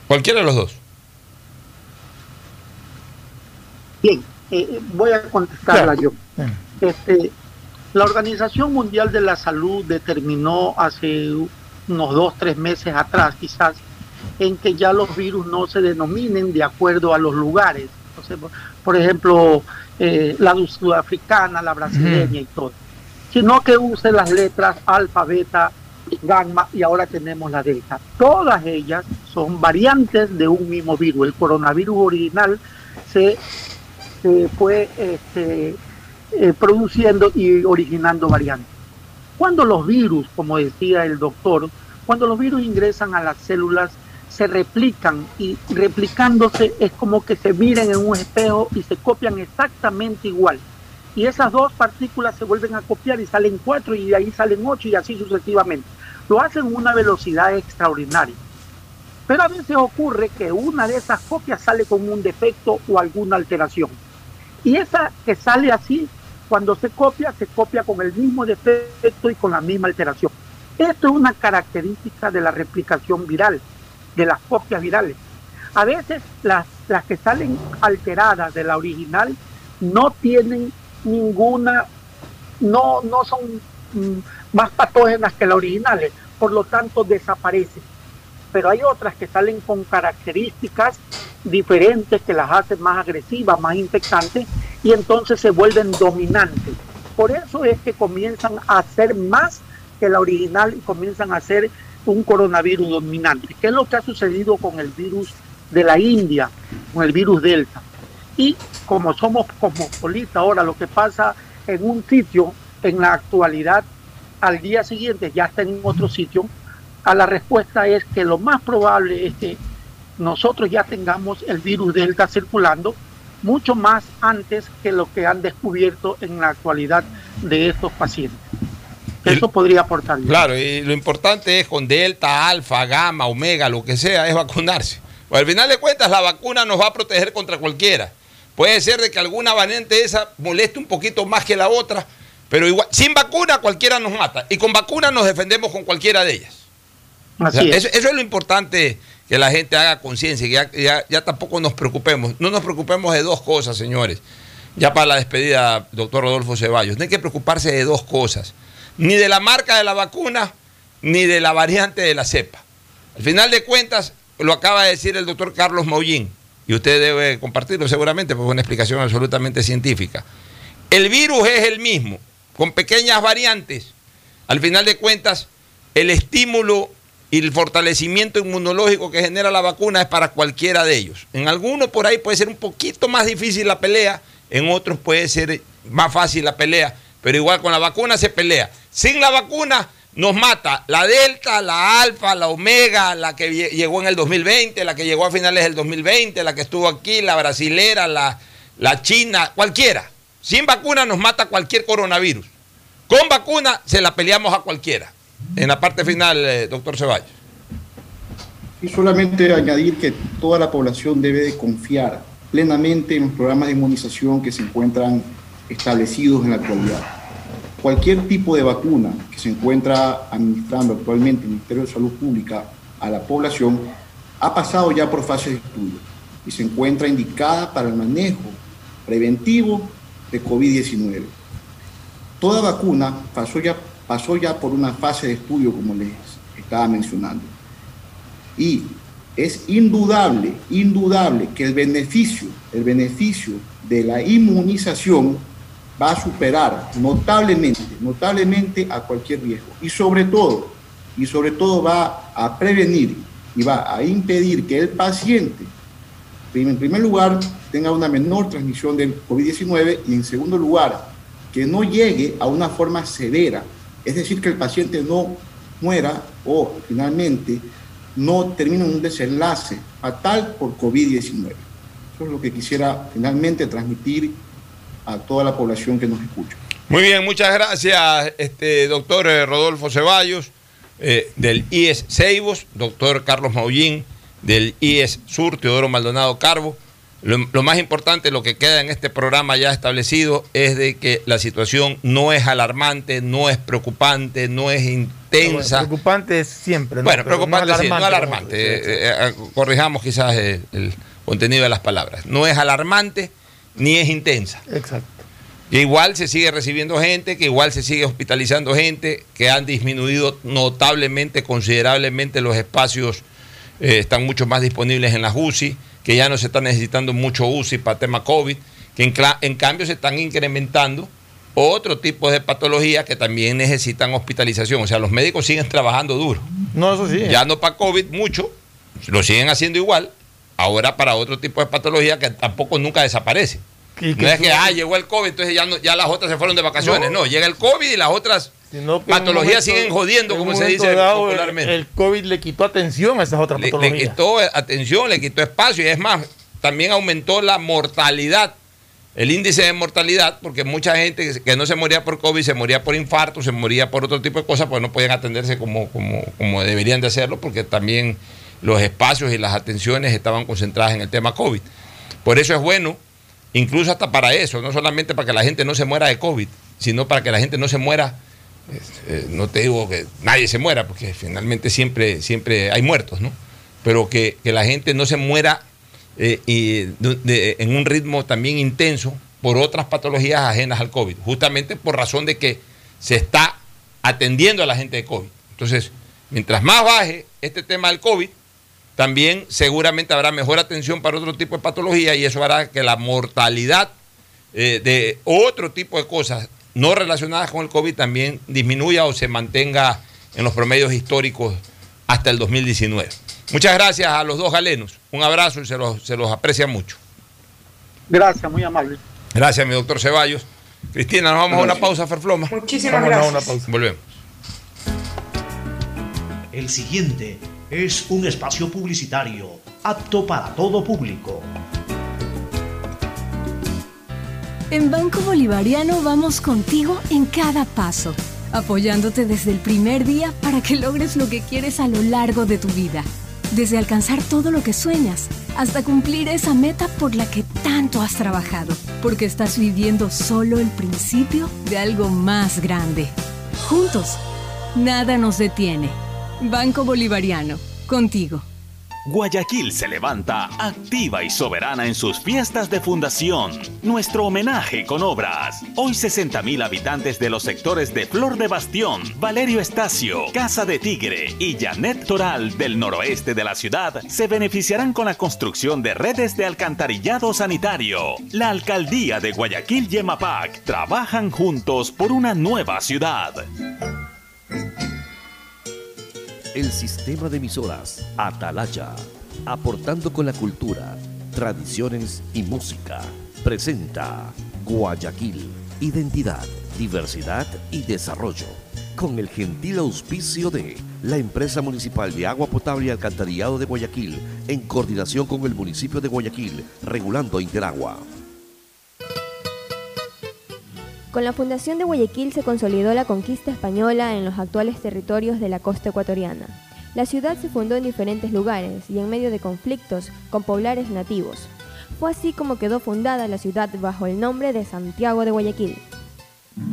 Cualquiera de los dos. Bien, eh, voy a contestarla yo. Este, la Organización Mundial de la Salud determinó hace unos dos, tres meses atrás quizás en que ya los virus no se denominen de acuerdo a los lugares. por ejemplo, eh, la sudafricana, la brasileña y todo, sino que use las letras alfa, beta, gamma y ahora tenemos la delta. Todas ellas son variantes de un mismo virus. El coronavirus original se, fue este, eh, produciendo y originando variantes. Cuando los virus, como decía el doctor, cuando los virus ingresan a las células se replican y replicándose es como que se miren en un espejo y se copian exactamente igual. Y esas dos partículas se vuelven a copiar y salen cuatro y de ahí salen ocho y así sucesivamente. Lo hacen a una velocidad extraordinaria. Pero a veces ocurre que una de esas copias sale con un defecto o alguna alteración. Y esa que sale así, cuando se copia, se copia con el mismo defecto y con la misma alteración. Esto es una característica de la replicación viral de las copias virales. A veces las, las que salen alteradas de la original no tienen ninguna, no, no son mm, más patógenas que las originales, por lo tanto desaparecen. Pero hay otras que salen con características diferentes que las hacen más agresivas, más infectantes, y entonces se vuelven dominantes. Por eso es que comienzan a ser más que la original y comienzan a ser un coronavirus dominante. ¿Qué es lo que ha sucedido con el virus de la India, con el virus Delta? Y como somos cosmopolitas ahora, lo que pasa en un sitio, en la actualidad, al día siguiente ya está en otro sitio, a la respuesta es que lo más probable es que nosotros ya tengamos el virus Delta circulando mucho más antes que lo que han descubierto en la actualidad de estos pacientes. Eso podría aportar. Claro, y lo importante es con delta, alfa, gamma, omega, lo que sea, es vacunarse. Pues al final de cuentas, la vacuna nos va a proteger contra cualquiera. Puede ser de que alguna variante esa moleste un poquito más que la otra, pero igual, sin vacuna cualquiera nos mata. Y con vacuna nos defendemos con cualquiera de ellas. Eso, es lo importante que la gente haga conciencia, que ya, ya, tampoco nos preocupemos. No nos preocupemos de dos cosas, señores. Ya para la despedida, doctor Rodolfo Ceballos. No hay que preocuparse de dos cosas ni de la marca de la vacuna, ni de la variante de la cepa. Al final de cuentas, lo acaba de decir el doctor Carlos Maullín, y usted debe compartirlo seguramente, porque es una explicación absolutamente científica. El virus es el mismo, con pequeñas variantes. Al final de cuentas, el estímulo y el fortalecimiento inmunológico que genera la vacuna es para cualquiera de ellos. En alguno por ahí puede ser un poquito más difícil la pelea en otros puede ser más fácil la pelea, pero igual con la vacuna se pelea. Sin la vacuna nos mata la Delta, la Alfa, la Omega, la que llegó en el 2020, la que llegó a finales del 2020, la que estuvo aquí, la brasilera, la, la China, cualquiera. Sin vacuna nos mata cualquier coronavirus. Con vacuna se la peleamos a cualquiera. En la parte final, eh, doctor Ceballos. Y solamente añadir que toda la población debe de confiar plenamente en los programas de inmunización que se encuentran establecidos en la actualidad. Cualquier tipo de vacuna que se encuentra administrando actualmente el Ministerio de Salud Pública a la población ha pasado ya por fases de estudio y se encuentra indicada para el manejo preventivo de COVID-19. Toda vacuna pasó ya, pasó ya por una fase de estudio, como les estaba mencionando. Y es indudable, indudable que el beneficio, el beneficio de la inmunización va a superar notablemente, notablemente a cualquier riesgo. Y sobre todo, y sobre todo va a prevenir y va a impedir que el paciente, en primer lugar, tenga una menor transmisión del COVID-19 y en segundo lugar, que no llegue a una forma severa. Es decir, que el paciente no muera o finalmente no termine un desenlace fatal por COVID-19. Eso es lo que quisiera finalmente transmitir a toda la población que nos escucha. Muy bien, muchas gracias, este, doctor eh, Rodolfo Ceballos, eh, del IES Ceibos, doctor Carlos Maullín, del IES Sur, Teodoro Maldonado Carbo. Lo, más importante, lo que queda en este programa ya establecido, es de que la situación no es alarmante, no es preocupante, no es intensa. preocupante es siempre. Bueno, preocupante no sí, no alarmante. Eh, corrijamos quizás el contenido de las palabras. No es alarmante ni es intensa. Exacto. Que igual se sigue recibiendo gente, que igual se sigue hospitalizando gente, que han disminuido notablemente, considerablemente los espacios, eh, están mucho más disponibles en las UCI, que ya no se está necesitando mucho UCI para tema COVID, que en, en cambio se están incrementando otro tipo de patologías que también necesitan hospitalización. O sea, los médicos siguen trabajando duro. No, eso sí. Ya no para COVID mucho, lo siguen haciendo igual, ahora para otro tipo de patología que tampoco nunca desaparece. No es que, ah, llegó el COVID, entonces ya, ya las otras se fueron de vacaciones. No, llega el COVID y las otras patologías siguen jodiendo, como se dice popularmente. El, COVID le quitó atención a esas otras patologías. Le quitó atención, le quitó espacio y es más, también aumentó la mortalidad, el índice de mortalidad, porque mucha gente que no se moría por COVID se moría por infarto, se moría por otro tipo de cosas, pues no podían atenderse como, como, como deberían de hacerlo, porque también los espacios y las atenciones estaban concentradas en el tema COVID. Por eso es bueno, incluso hasta para eso, no solamente para que la gente no se muera de COVID, sino para que la gente no se muera, eh, no te digo que nadie se muera, porque finalmente siempre, siempre hay muertos, ¿no? Pero que, la gente no se muera eh, y en un ritmo también intenso por otras patologías ajenas al COVID, justamente por razón de que se está atendiendo a la gente de COVID. Entonces, mientras más baje este tema del COVID, también seguramente habrá mejor atención para otro tipo de patología y eso hará que la mortalidad eh, de otro tipo de cosas no relacionadas con el COVID también disminuya o se mantenga en los promedios históricos hasta el 2019. Muchas gracias a los dos galenos. Un abrazo y se los, se los aprecia mucho. Gracias, muy amable. Gracias, mi doctor Ceballos. Cristina, nos vamos a una pausa, Ferfloma. Muchísimas gracias. una pausa. Volvemos. El siguiente es un espacio publicitario apto para todo público. En Banco Bolivariano vamos contigo en cada paso, apoyándote desde el primer día para que logres lo que quieres a lo largo de tu vida. Desde alcanzar todo lo que sueñas hasta cumplir esa meta por la que tanto has trabajado, porque estás viviendo solo el principio de algo más grande. Juntos, nada nos detiene. Banco Bolivariano, contigo. Guayaquil se levanta activa y soberana en sus fiestas de fundación. Nuestro homenaje con obras. Hoy 60.000 habitantes de los sectores de Flor de Bastión, Valerio Estacio, Casa de Tigre y Janet Toral del noroeste de la ciudad se beneficiarán con la construcción de redes de alcantarillado sanitario. La alcaldía de Guayaquil y Emapac trabajan juntos por una nueva ciudad el sistema de emisoras Atalaya, aportando con la cultura, tradiciones y música. presenta Guayaquil, identidad, diversidad y desarrollo. Con el gentil auspicio de la Empresa Municipal de Agua Potable y Alcantarillado de Guayaquil, en coordinación con el municipio de Guayaquil, regulando Interagua. Con la fundación de Guayaquil se consolidó la conquista española en los actuales territorios de la costa ecuatoriana. La ciudad se fundó en diferentes lugares y en medio de conflictos con poblares nativos. Fue así como quedó fundada la ciudad bajo el nombre de Santiago de Guayaquil.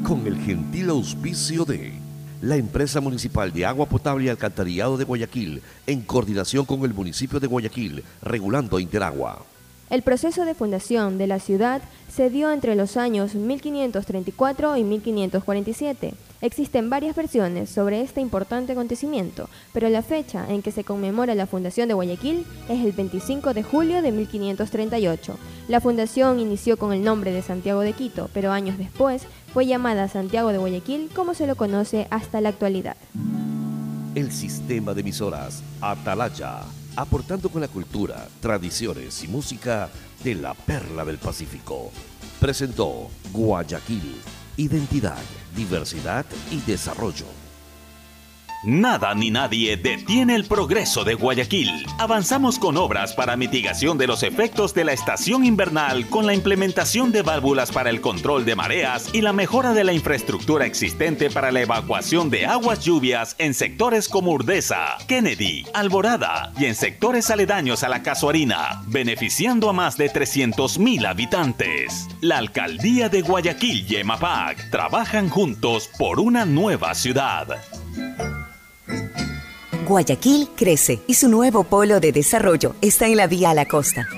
Con el gentil auspicio de la Empresa Municipal de Agua Potable y Alcantarillado de Guayaquil, en coordinación con el municipio de Guayaquil, regulando Interagua. El proceso de fundación de la ciudad se dio entre los años 1534 y 1547. Existen varias versiones sobre este importante acontecimiento, pero la fecha en que se conmemora la fundación de Guayaquil es el 25 de julio de 1538. La fundación inició con el nombre de Santiago de Quito, pero años después fue llamada Santiago de Guayaquil como se lo conoce hasta la actualidad. El sistema de emisoras Atalaya aportando con la cultura, tradiciones y música de la perla del Pacífico. Presentó Guayaquil, identidad, diversidad y desarrollo. Nada ni nadie detiene el progreso de Guayaquil. Avanzamos con obras para mitigación de los efectos de la estación invernal con la implementación de válvulas para el control de mareas y la mejora de la infraestructura existente para la evacuación de aguas lluvias en sectores como Urdesa, Kennedy, Alborada y en sectores aledaños a la Casuarina, beneficiando a más de 300.000 habitantes. La alcaldía de Guayaquil y EMAPAC trabajan juntos por una nueva ciudad. Guayaquil crece y su nuevo polo de desarrollo está en la vía a la costa.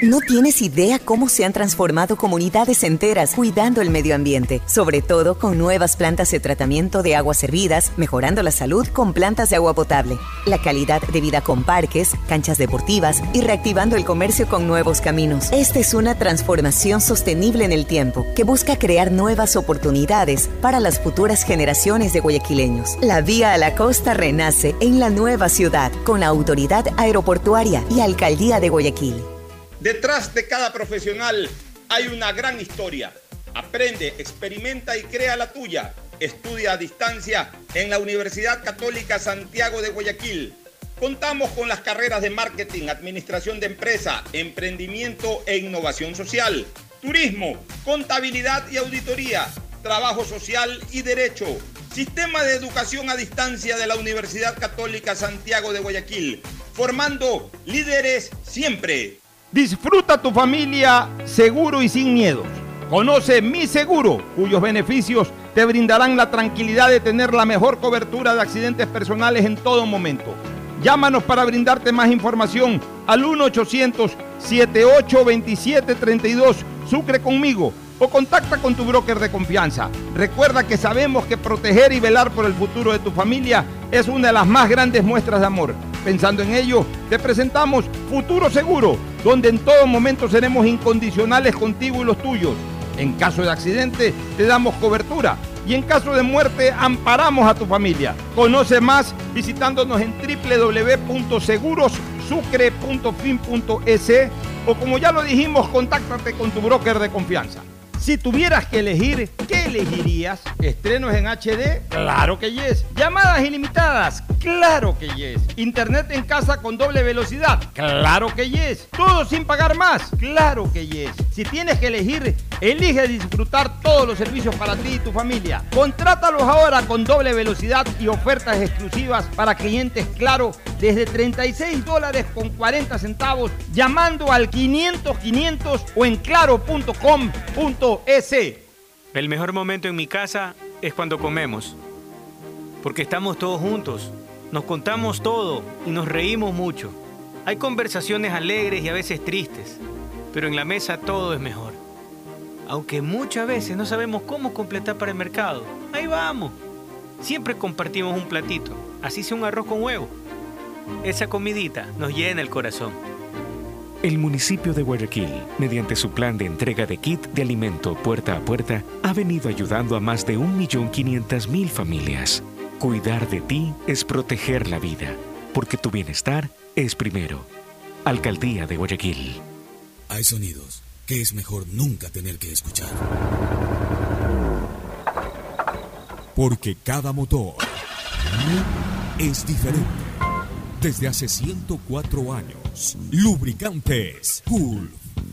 No tienes idea cómo se han transformado comunidades enteras cuidando el medio ambiente, sobre todo con nuevas plantas de tratamiento de aguas servidas, mejorando la salud con plantas de agua potable, la calidad de vida con parques, canchas deportivas y reactivando el comercio con nuevos caminos. Esta es una transformación sostenible en el tiempo que busca crear nuevas oportunidades para las futuras generaciones de guayaquileños. La vía a la costa renace en la nueva ciudad con la autoridad aeroportuaria y alcaldía de Guayaquil. Detrás de cada profesional hay una gran historia. Aprende, experimenta y crea la tuya. Estudia a distancia en la Universidad Católica Santiago de Guayaquil. Contamos con las carreras de marketing, administración de empresa, emprendimiento e innovación social, turismo, contabilidad y auditoría, trabajo social y derecho. Sistema de educación a distancia de la Universidad Católica Santiago de Guayaquil, formando líderes siempre. Disfruta tu familia seguro y sin miedo. Conoce Mi Seguro, cuyos beneficios te brindarán la tranquilidad de tener la mejor cobertura de accidentes personales en todo momento. Llámanos para brindarte más información al 1-800-7827-32. Sucre conmigo o contacta con tu broker de confianza. Recuerda que sabemos que proteger y velar por el futuro de tu familia es una de las más grandes muestras de amor. Pensando en ello, te presentamos Futuro Seguro, donde en todo momento seremos incondicionales contigo y los tuyos. En caso de accidente, te damos cobertura y en caso de muerte, amparamos a tu familia. Conoce más visitándonos en www.segurosucre.fin.es o como ya lo dijimos, contáctate con tu broker de confianza. Si tuvieras que elegir, ¿qué elegirías? ¿Estrenos en HD? Claro que yes. ¿Llamadas ilimitadas? Claro que yes. ¿Internet en casa con doble velocidad? Claro que yes. ¿Todo sin pagar más? Claro que yes. Si tienes que elegir, elige disfrutar todos los servicios para ti y tu familia. Contrátalos ahora con doble velocidad y ofertas exclusivas para clientes Claro desde 36 dólares con 40 centavos llamando al 500 500 o en El mejor momento en mi casa es cuando comemos, porque estamos todos juntos, nos contamos todo y nos reímos mucho. Hay conversaciones alegres y a veces tristes, pero en la mesa todo es mejor. Aunque muchas veces no sabemos cómo completar para el mercado, ahí vamos. Siempre compartimos un platito, así sea un arroz con huevo. Esa comidita nos llena el corazón. El municipio de Guayaquil, mediante su plan de entrega de kit de alimento puerta a puerta, ha venido ayudando a más de 1.500.000 familias. Cuidar de ti es proteger la vida, porque tu bienestar es primero. Alcaldía de Guayaquil. Hay sonidos que es mejor nunca tener que escuchar. Porque cada motor es diferente. Desde hace 104 años, Lubricantes Gulf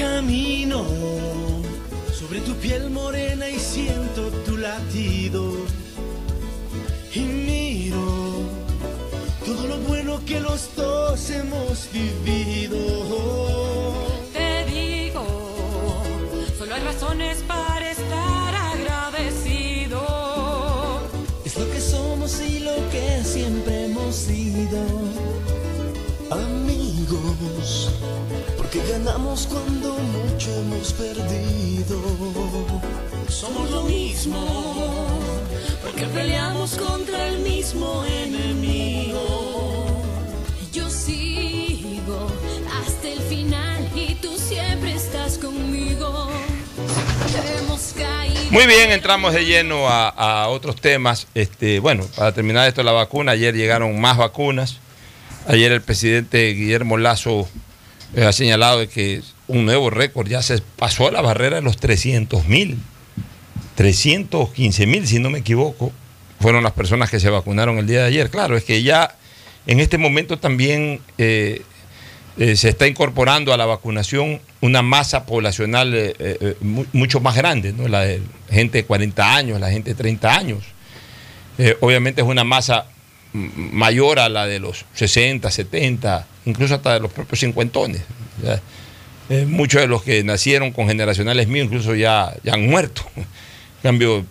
Camino sobre tu piel morena y siento tu latido. Y miro todo lo bueno que los dos hemos vivido. Te digo, solo hay razones para ganamos cuando mucho hemos perdido. Somos lo mismo, porque peleamos contra el mismo enemigo. Yo sigo hasta el final y tú siempre estás conmigo. Hemos caído. Muy bien, entramos de lleno a, a otros temas. Este, bueno, para terminar esto, la vacuna. Ayer llegaron más vacunas. Ayer el presidente Guillermo Lazo eh, ha señalado que un nuevo récord ya se pasó la barrera de los 300 mil. 315 mil, si no me equivoco, fueron las personas que se vacunaron el día de ayer. Claro, es que ya en este momento también eh, eh, se está incorporando a la vacunación una masa poblacional mu- mucho más grande, ¿no? la de gente de 40 años, la gente de 30 años. Obviamente es una masa mayor a la de los 60, 70, incluso hasta de los propios cincuentones. Eh, muchos de los que nacieron con generacionales míos incluso ya, ya han muerto. En cambio,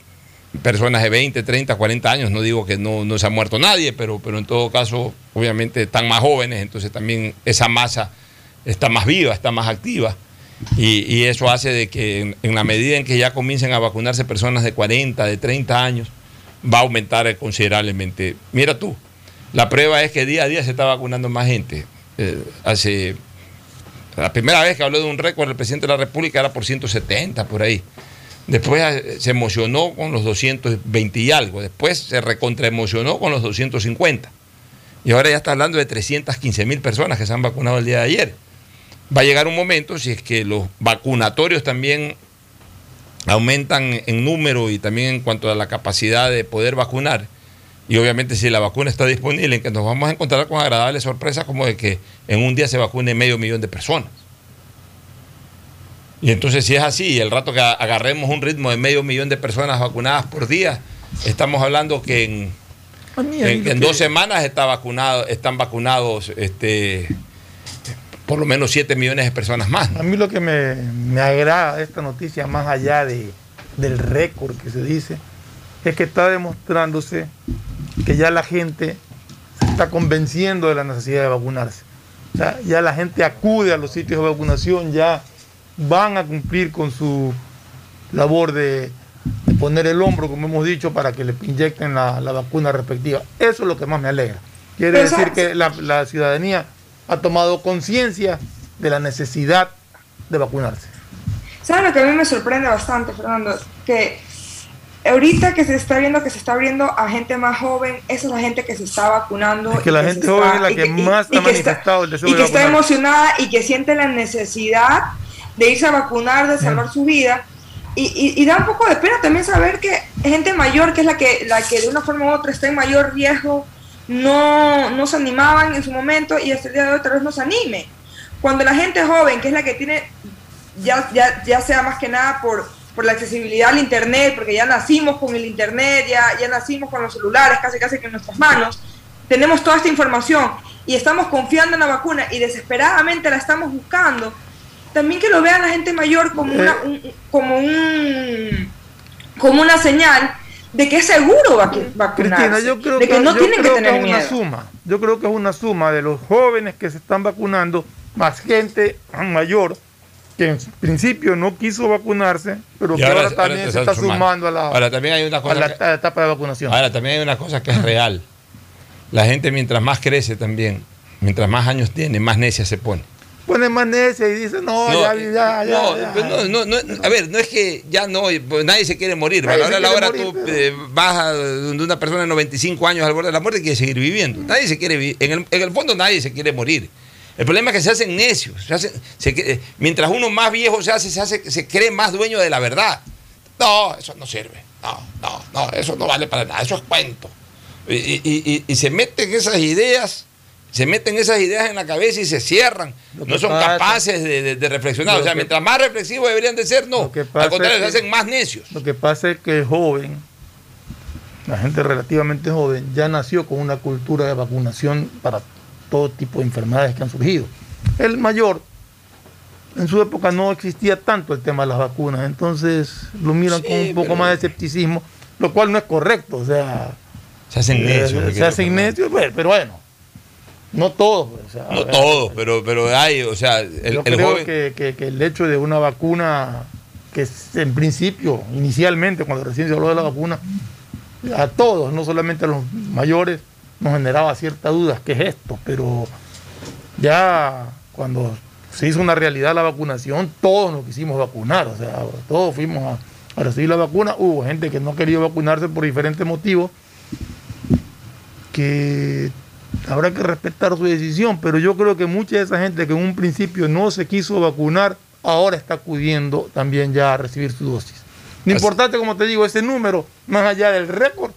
personas de 20, 30, 40 años, no digo que no, no se ha muerto nadie, pero, pero en todo caso, obviamente están más jóvenes, entonces también esa masa está más viva, está más activa. Y, eso hace de que en la medida en que ya comiencen a vacunarse personas de 40, de 30 años, va a aumentar considerablemente. Mira tú, la prueba es que día a día se está vacunando más gente. Eh, hace la primera vez que habló de un récord el presidente de la República era por 170, por ahí. Después eh, se emocionó con los 220 y algo. Después se recontraemocionó con los 250. Y ahora ya está hablando de 315 mil personas que se han vacunado el día de ayer. Va a llegar un momento, si es que los vacunatorios también aumentan en número y también en cuanto a la capacidad de poder vacunar, y obviamente si la vacuna está disponible, en que nos vamos a encontrar con agradables sorpresas como de que en un día se vacune medio millón de personas. Y entonces si es así, el rato que agarremos un ritmo de medio millón de personas vacunadas por día, estamos hablando que en, A mí, a mí en, en dos semanas está vacunado, están vacunados este, por lo menos 7 millones de personas más. ¿no? A mí lo que me, me agrada de esta noticia, más allá de, del récord que se dice, es que está demostrándose que ya la gente se está convenciendo de la necesidad de vacunarse. O sea, ya la gente acude a los sitios de vacunación, ya van a cumplir con su labor de, de poner el hombro, como hemos dicho, para que le inyecten la, la vacuna respectiva. Eso es lo que más me alegra. Quiere decir que la, la ciudadanía ha tomado conciencia de la necesidad de vacunarse. ¿Saben lo que a mí me sorprende bastante, Fernando? Que ahorita que se está viendo que se está abriendo a gente más joven, esa es la gente que se está vacunando. Es que la y gente joven es la y que y- más y ha que está- manifestado el y que está emocionada y que siente la necesidad de irse a vacunar, de salvar su vida. Y, y- y da un poco de pena también saber que gente mayor, que es la que, la que de una forma u otra está en mayor riesgo no, no se animaban en su momento y hasta el día de hoy tal vez nos anime. Cuando la gente joven, que es la que tiene, ya, ya, ya sea más que nada por, por la accesibilidad al Internet, porque ya nacimos con el Internet, ya, ya nacimos con los celulares casi casi que en nuestras manos, tenemos toda esta información y estamos confiando en la vacuna y desesperadamente la estamos buscando, también que lo vea la gente mayor como una, un- como un como una señal de que es seguro vacu- vacunarse, Cristina, yo creo de que, que, no yo tienen que creo tener es una suma. Yo creo que es una suma de los jóvenes que se están vacunando, más gente mayor que en principio no quiso vacunarse, pero que ahora- también se está sumando. sumando a la, Ahora, también hay una a la que- etapa de vacunación. Ahora, también hay una cosa que es real. La gente mientras más crece también, mientras más años tiene, más necia se pone. Pone más necia y dice, no, No, ya, eh, ya, ya, no, ya. pues no, no, no, a ver, no es que ya no, pues nadie se quiere morir. Ahora, ahora morir, tú eh, vas donde una persona de 95 años al borde de la muerte y quiere seguir viviendo. Nadie se quiere vivir. En el, en el fondo nadie se quiere morir. El problema es que se hacen necios. se hacen- se cre- eh, mientras uno más viejo se hace, se hace, se cree más dueño de la verdad. No, eso no sirve. No, no, no, eso no vale para nada. Eso es cuento. Y, y- y- y se meten esas ideas, se meten esas ideas en la cabeza y se cierran. No son pasa- capaces de, de- de reflexionar. O sea, que- mientras más reflexivos deberían de ser, no. Al contrario, es se hacen más necios. Lo que pasa es que el joven, la gente relativamente joven, ya nació con una cultura de vacunación para todo tipo de enfermedades que han surgido. El mayor, en su época no existía tanto el tema de las vacunas, entonces lo miran con un poco más de escepticismo, lo cual no es correcto, o sea... Se hacen eh, necios. se hacen necios, pero, pero bueno, no todos. pues, o sea, No todos, pero, pero hay, o sea, el, yo el creo joven. que, que- que el hecho de una vacuna, que en principio, inicialmente, cuando recién se habló de la vacuna, a todos, no solamente a los mayores, nos generaba cierta duda, ¿qué es esto? Pero ya cuando se hizo una realidad la vacunación, todos nos quisimos vacunar, o sea, todos fuimos a, a recibir la vacuna, hubo gente que no quería vacunarse por diferentes motivos, que habrá que respetar su decisión, pero yo creo que mucha de esa gente que en un principio no se quiso vacunar, ahora está acudiendo también ya a recibir su dosis. No importante, como te digo, ese número, más allá del récord,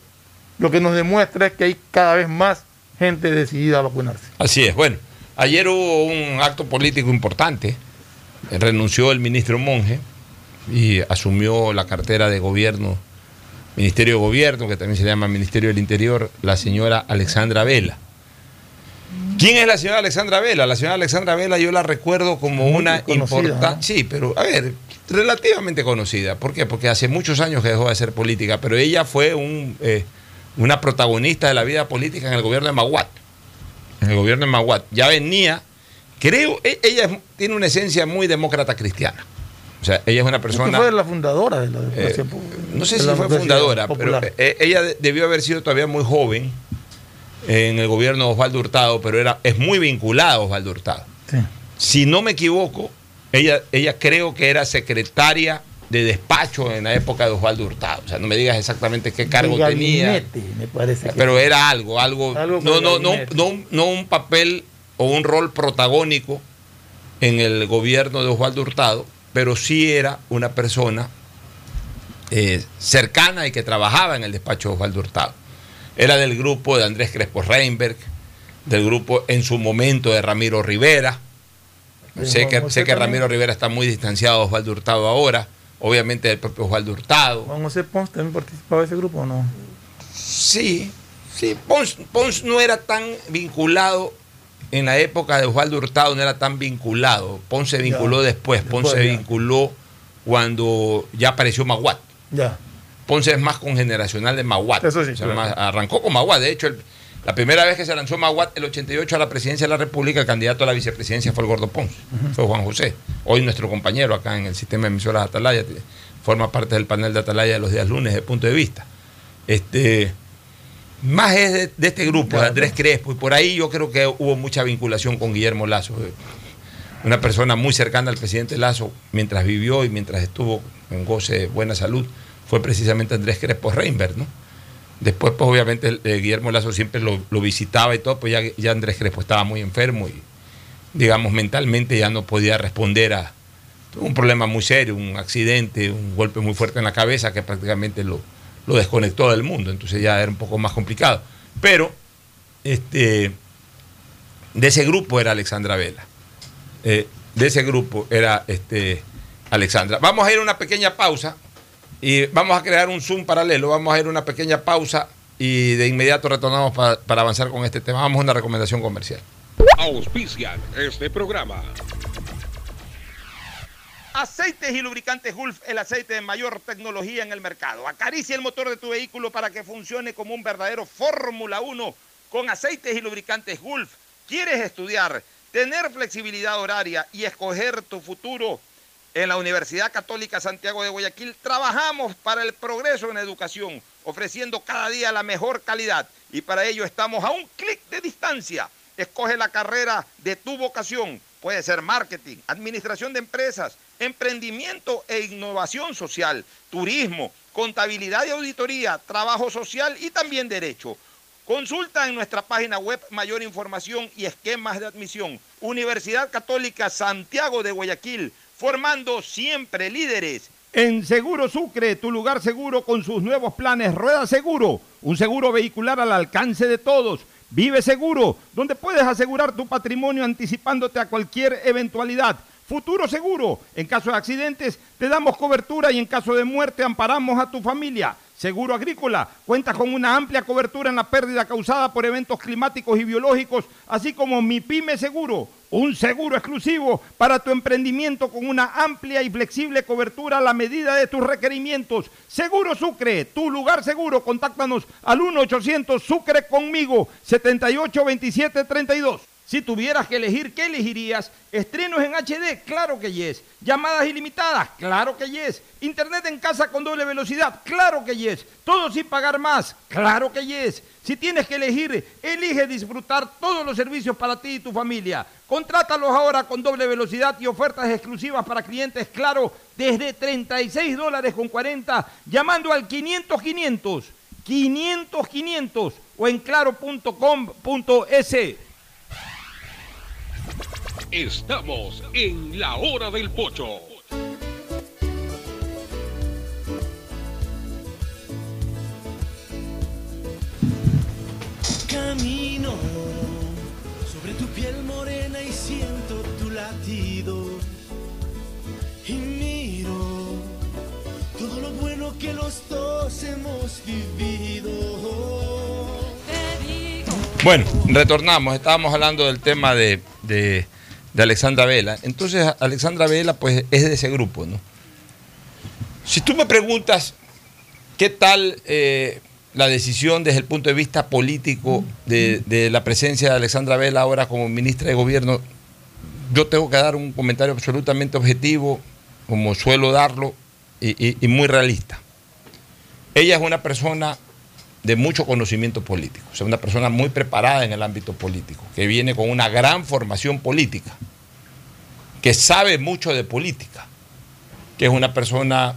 lo que nos demuestra es que hay cada vez más gente decidida a vacunarse. Así es. Bueno, ayer hubo un acto político importante. Renunció el ministro Monge y asumió la cartera de gobierno, Ministerio de Gobierno, que también se llama Ministerio del Interior, la señora Alexandra Vela. ¿Quién es la señora Alexandra Vela? La señora Alexandra Vela yo la recuerdo como Muy una importante... Sí, pero a ver, relativamente conocida. ¿Por qué? Porque hace muchos años que dejó de hacer política, pero ella fue un, eh, una protagonista de la vida política en el gobierno de Maguat. En el gobierno de Maguat. Ya venía, creo, e- ella tiene una esencia muy demócrata cristiana. O sea, ella es una que persona... fue la fundadora de la Eh, democracia po- no sé de si fue fundadora, popular. pero eh, ella de- debió haber sido todavía muy joven en el gobierno de Osvaldo Hurtado, pero era, es muy vinculada a Osvaldo Hurtado. Sí. Si no me equivoco, ella, ella creo que era secretaria de despacho en la época de Osvaldo Hurtado. O sea, no me digas exactamente qué cargo tenía. gabinete, me parece. que Pero era algo, algo, Algo no, no, no, no, un- no un papel o un rol protagónico en el gobierno de Osvaldo Hurtado, pero sí era una persona eh, cercana y que trabajaba en el despacho de Osvaldo Hurtado. Era del grupo de Andrés Crespo Reinberg, del grupo en su momento de Ramiro Rivera. Sé que, sé. Ramiro Rivera está muy distanciado de Osvaldo Hurtado ahora, obviamente del propio Osvaldo Hurtado. Juan José Pons también participaba de ese grupo o no? Sí, sí, Pons, Pons no era tan vinculado en la época de Osvaldo Hurtado, no era tan vinculado. Pons se vinculó Ya, después, Pons después, vinculó cuando ya apareció Maguat. Ya. Ponce es más congeneracional de Maguat. Eso sí, O sea, claro. más- arrancó con Maguat. De hecho, el- la primera vez que se lanzó Maguat, el 88 a la presidencia de la República, el candidato a la vicepresidencia fue el Gordo Ponce. Fue Juan José. Hoy nuestro compañero acá en el sistema de emisoras Atalaya. Forma parte del panel de Atalaya de los días lunes, de punto de vista. Este, más es de, de este grupo, de Andrés Crespo. Y por ahí yo creo que hubo mucha vinculación con Guillermo Lazo. eh, Una persona muy cercana al presidente Lazo mientras vivió y mientras estuvo en goce de buena salud fue precisamente Andrés Crespo Reinberg, ¿no? Después, pues obviamente eh, Guillermo Lazo siempre lo, visitaba y todo, pues ya, ya Andrés Crespo estaba muy enfermo y, digamos, mentalmente ya no podía responder a un problema muy serio, un accidente, un golpe muy fuerte en la cabeza que prácticamente lo, lo desconectó del mundo, entonces ya era un poco más complicado. Pero este, de ese grupo era Alexandra Vela. Eh, de ese grupo era este, Alexandra. Vamos a ir a una pequeña pausa y vamos a crear un Zoom paralelo. Vamos a ir a una pequeña pausa y de inmediato retornamos para, para avanzar con este tema. Vamos a una recomendación comercial. Auspician este programa. Aceites y lubricantes Gulf, el aceite de mayor tecnología en el mercado. Acaricia el motor de tu vehículo para que funcione como un verdadero Fórmula 1 con aceites y lubricantes Gulf. ¿Quieres estudiar, tener flexibilidad horaria y escoger tu futuro? En la Universidad Católica Santiago de Guayaquil trabajamos para el progreso en educación, ofreciendo cada día la mejor calidad y para ello estamos a un clic de distancia. Escoge la carrera de tu vocación. Puede ser marketing, administración de empresas, emprendimiento e innovación social, turismo, contabilidad y auditoría, trabajo social y también derecho. Consulta en nuestra página web mayor información y esquemas de admisión. Universidad Católica Santiago de Guayaquil, formando siempre líderes. En Seguro Sucre, tu lugar seguro con sus nuevos planes Rueda Seguro, un seguro vehicular al alcance de todos. Vive Seguro, donde puedes asegurar tu patrimonio anticipándote a cualquier eventualidad. Futuro Seguro, en caso de accidentes te damos cobertura y en caso de muerte amparamos a tu familia. Seguro Agrícola cuenta con una amplia cobertura en la pérdida causada por eventos climáticos y biológicos, así como Mi Pyme Seguro, un seguro exclusivo para tu emprendimiento con una amplia y flexible cobertura a la medida de tus requerimientos. Seguro Sucre, tu lugar seguro. Contáctanos al 1-800 Sucre conmigo, 782732. Si tuvieras que elegir, ¿qué elegirías? ¿Estrenos en HD? Claro que yes. ¿Llamadas ilimitadas? Claro que yes. ¿Internet en casa con doble velocidad? Claro que yes. ¿Todo sin pagar más? Claro que yes. Si tienes que elegir, elige disfrutar todos los servicios para ti y tu familia. Contrátalos ahora con doble velocidad y ofertas exclusivas para clientes Claro desde 36 dólares con 40 llamando al 500 500 500 500 o en claro.com.es. Estamos en la hora del pocho. Camino sobre tu piel morena y siento tu latido. Y miro todo lo bueno que los dos hemos vivido. Bueno, retornamos. Estábamos hablando del tema de, de, de Alexandra Vela. Entonces, Alexandra Vela, pues, es de ese grupo, ¿no? Si tú me preguntas qué tal eh, la decisión desde el punto de vista político de, la presencia de Alexandra Vela ahora como ministra de Gobierno, yo tengo que dar un comentario absolutamente objetivo, como suelo darlo, y muy realista. Ella es una persona de mucho conocimiento político, o una persona muy preparada en el ámbito político, que viene con una gran formación política, que sabe mucho de política, que es una persona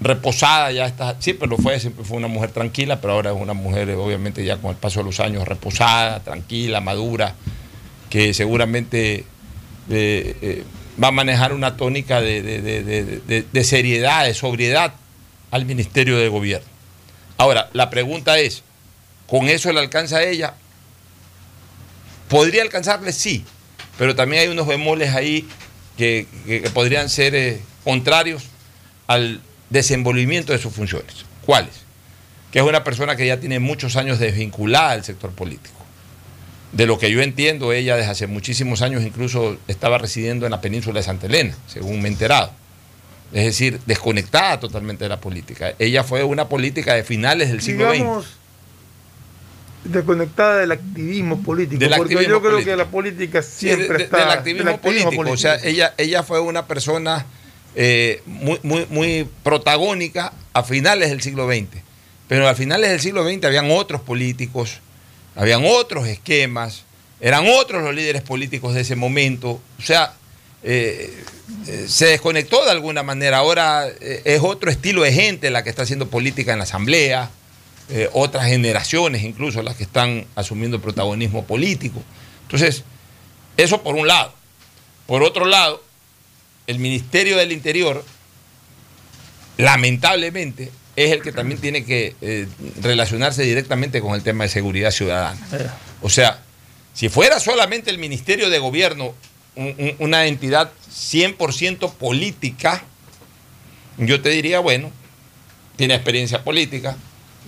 reposada, ya está, siempre lo fue, siempre fue una mujer tranquila, pero ahora es una mujer, eh, obviamente, ya con el paso de los años, reposada, tranquila, madura, que seguramente eh, eh, va a manejar una tónica de- de- de seriedad, de sobriedad al Ministerio de Gobierno. Ahora, la pregunta es, ¿con eso le alcanza a ella? ¿Podría alcanzarle? Sí, pero también hay unos bemoles ahí que, podrían ser eh, contrarios al desenvolvimiento de sus funciones. ¿Cuáles? Que es una persona que ya tiene muchos años desvinculada del sector político. De lo que yo entiendo, ella desde hace muchísimos años incluso estaba residiendo en la península de Santa Elena, según me he enterado. Es decir, desconectada totalmente de la política. Ella fue una política de finales del siglo XX. Desconectada del activismo político. Del porque activismo yo creo político. que la política siempre de- está. del activismo, del activismo político. O sea, ella, ella fue una persona eh, muy, muy, muy protagónica a finales del siglo XX. Pero a finales del siglo XX habían otros políticos, habían otros esquemas, eran otros los líderes políticos de ese momento. O sea, eh, eh, se desconectó de alguna manera. Ahora eh, es otro estilo de gente la que está haciendo política en la Asamblea, eh, otras generaciones incluso las que están asumiendo protagonismo político. Entonces, eso por un lado. Por otro lado, el Ministerio del Interior, lamentablemente, es el que también tiene que eh, relacionarse directamente con el tema de seguridad ciudadana. O sea, si fuera solamente el Ministerio de Gobierno un- un- una entidad 100% política, yo te diría, bueno, tiene experiencia política,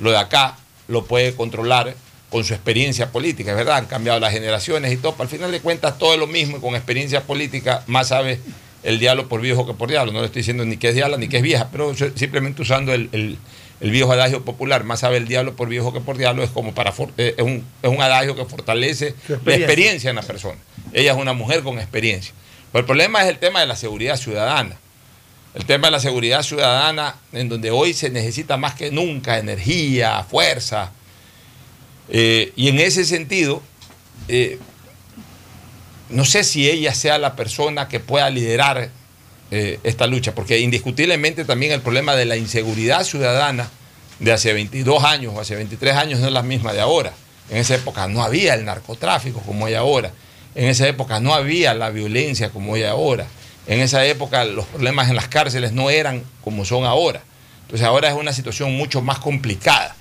lo de acá lo puede controlar con su experiencia política, es verdad, han cambiado las generaciones y todo, pero al final de cuentas todo es lo mismo y con experiencia política más sabe el diablo por viejo que por diablo, no le estoy diciendo ni que es diablo ni que es vieja, pero simplemente usando el- el viejo adagio popular, más sabe el diablo por viejo que por diablo, es como para eh, es, un, es un adagio que fortalece la experiencia. experiencia en la persona. Ella es una mujer con experiencia. Pero el problema es el tema de la seguridad ciudadana. El tema de la seguridad ciudadana, en donde hoy se necesita más que nunca energía, fuerza. Eh, y en ese sentido, eh, no sé si ella sea la persona que pueda liderar eh, esta lucha, porque indiscutiblemente también el problema de la inseguridad ciudadana de hace 22 años o hace 23 años no es la misma de ahora. En esa época no había el narcotráfico como hay ahora. En esa época no había la violencia como hay ahora. En esa época los problemas en las cárceles no eran como son ahora. Entonces ahora es una situación mucho más complicada.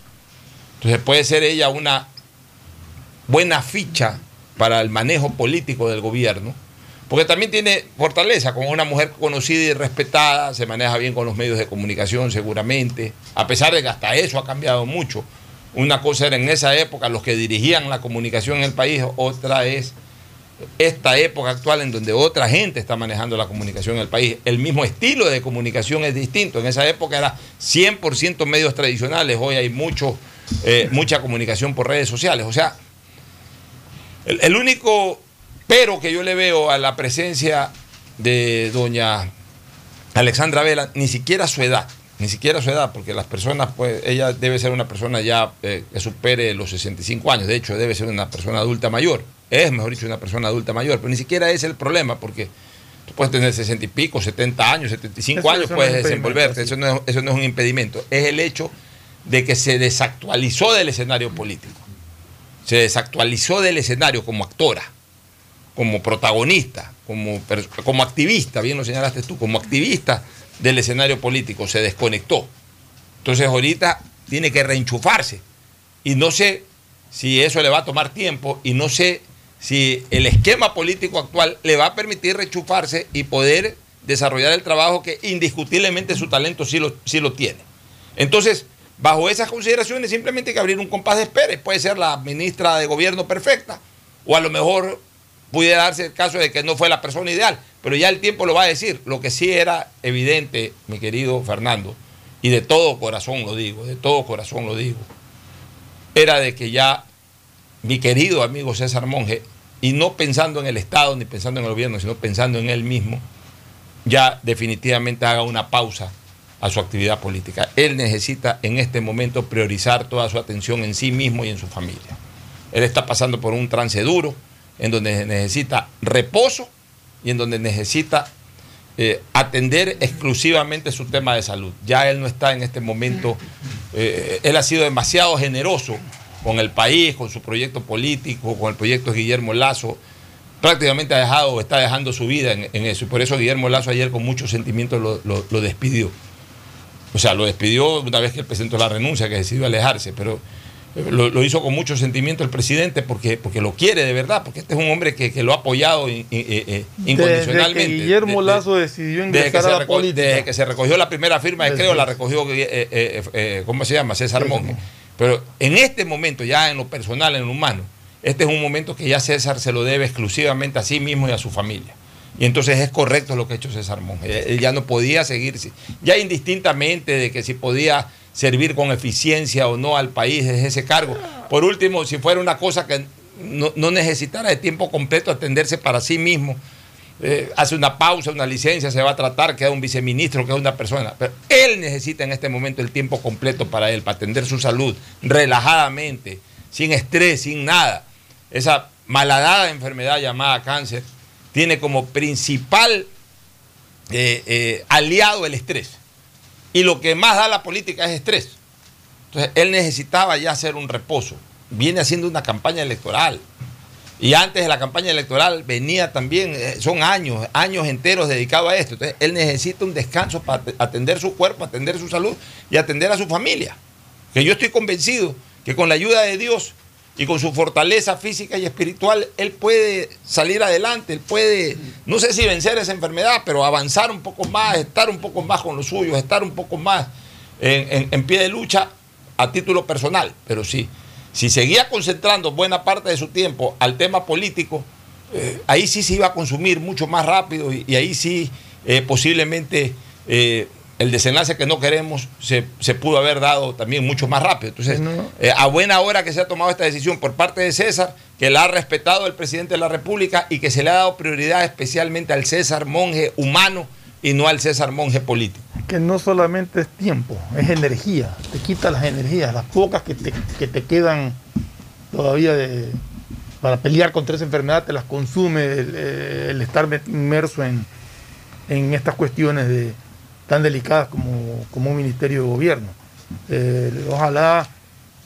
Entonces puede ser ella una buena ficha para el manejo político del gobierno, porque también tiene fortaleza, como una mujer conocida y respetada, se maneja bien con los medios de comunicación seguramente, a pesar de que hasta eso ha cambiado mucho. Una cosa era en esa época los que dirigían la comunicación en el país, otra es esta época actual en donde otra gente está manejando la comunicación en el país. El mismo estilo de comunicación es distinto. En esa época era 100% medios tradicionales, hoy hay mucho, eh, mucha comunicación por redes sociales. O sea, el, el único pero que yo le veo a la presencia de doña Alexandra Vela, ni siquiera su edad, ni siquiera su edad, porque las personas, pues, ella debe ser una persona ya eh, que supere los 65 años, de hecho debe ser una persona adulta mayor, es mejor dicho una persona adulta mayor, pero ni siquiera es el problema, porque tú puedes tener 60 y pico, 70 años, 75 Eso- años, eso no puedes es impedimento, desenvolverte, eso no, es, eso no es un impedimento, es el hecho de que se desactualizó del escenario político, se desactualizó del escenario como actora como protagonista, como, como activista, bien lo señalaste tú, como activista del escenario político, se desconectó. Entonces ahorita tiene que reenchufarse. Y no sé si eso le va a tomar tiempo y no sé si el esquema político actual le va a permitir reenchufarse y poder desarrollar el trabajo que indiscutiblemente su talento sí lo, sí lo tiene. Entonces, bajo esas consideraciones simplemente hay que abrir un compás de espera. Puede ser la ministra de gobierno perfecta o a lo mejor pudiera darse el caso de que no fue la persona ideal, pero ya el tiempo lo va a decir. Lo que sí era evidente, mi querido Fernando, y de todo corazón lo digo, de todo corazón lo digo, era de que ya mi querido amigo César Monge, y no pensando en el Estado ni pensando en el gobierno, sino pensando en él mismo, ya definitivamente haga una pausa a su actividad política. Él necesita en este momento priorizar toda su atención en sí mismo y en su familia. Él está pasando por un trance duro, en donde necesita reposo y en donde necesita eh, atender exclusivamente su tema de salud. Ya él no está en este momento, eh, él ha sido demasiado generoso con el país, con su proyecto político, con el proyecto de Guillermo Lazo. Prácticamente ha dejado, está dejando su vida en, eso. Y por eso Guillermo Lazo ayer con mucho sentimiento lo, lo- despidió. O sea, lo despidió una vez que él presentó la renuncia, que decidió alejarse, pero lo, lo hizo con mucho sentimiento el presidente porque, porque lo quiere de verdad, porque este es un hombre que, que lo ha apoyado in- in- eh, eh, incondicionalmente. Desde que Guillermo Lazo decidió desde que, ingresar se a la política. desde que se recogió la primera firma, Desde- creo, la recogió, eh, eh, eh, eh, ¿cómo se llama? César Monge. Pero en este momento, ya en lo personal, en lo humano, este es un momento que ya César se lo debe exclusivamente a sí mismo y a su familia. Y entonces es correcto lo que ha hecho César Monge. Él ya no podía seguir, ya indistintamente de que si podía servir con eficiencia o no al país desde ese cargo. Por último, si fuera una cosa que no, no necesitara de tiempo completo atenderse para sí mismo, eh, hace una pausa, una licencia, se va a tratar, queda un viceministro, queda una persona. Pero él necesita en este momento el tiempo completo para él, para atender su salud, relajadamente, sin estrés, sin nada. Esa malhadada enfermedad llamada cáncer tiene como principal eh, eh, aliado el estrés. Y lo que más da la política es estrés. Entonces, él necesitaba ya hacer un reposo. Viene haciendo una campaña electoral. Y antes de la campaña electoral venía también, eh, son años, años enteros dedicados a esto. Entonces, él necesita un descanso para at- atender su cuerpo, atender su salud y atender a su familia. Que yo estoy convencido que con la ayuda de Dios, y con su fortaleza física y espiritual, él puede salir adelante, él puede, no sé si vencer esa enfermedad, pero avanzar un poco más, estar un poco más con los suyos, estar un poco más en, pie de lucha a título personal. Pero sí, si seguía concentrando buena parte de su tiempo al tema político, eh, ahí sí se iba a consumir mucho más rápido y, y ahí sí eh, posiblemente eh, el desenlace que no queremos se, se pudo haber dado también mucho más rápido. Entonces, eh, a buena hora que se ha tomado esta decisión por parte de César, que la ha respetado el presidente de la República y que se le ha dado prioridad especialmente al César monje humano y no al César monje político. que no solamente es tiempo, es energía, te quita las energías, las pocas que te, que te quedan todavía de, para pelear contra esa enfermedad, te las consume el, el estar inmerso en, en estas cuestiones de, tan delicadas como, como un ministerio de gobierno. Eh, ojalá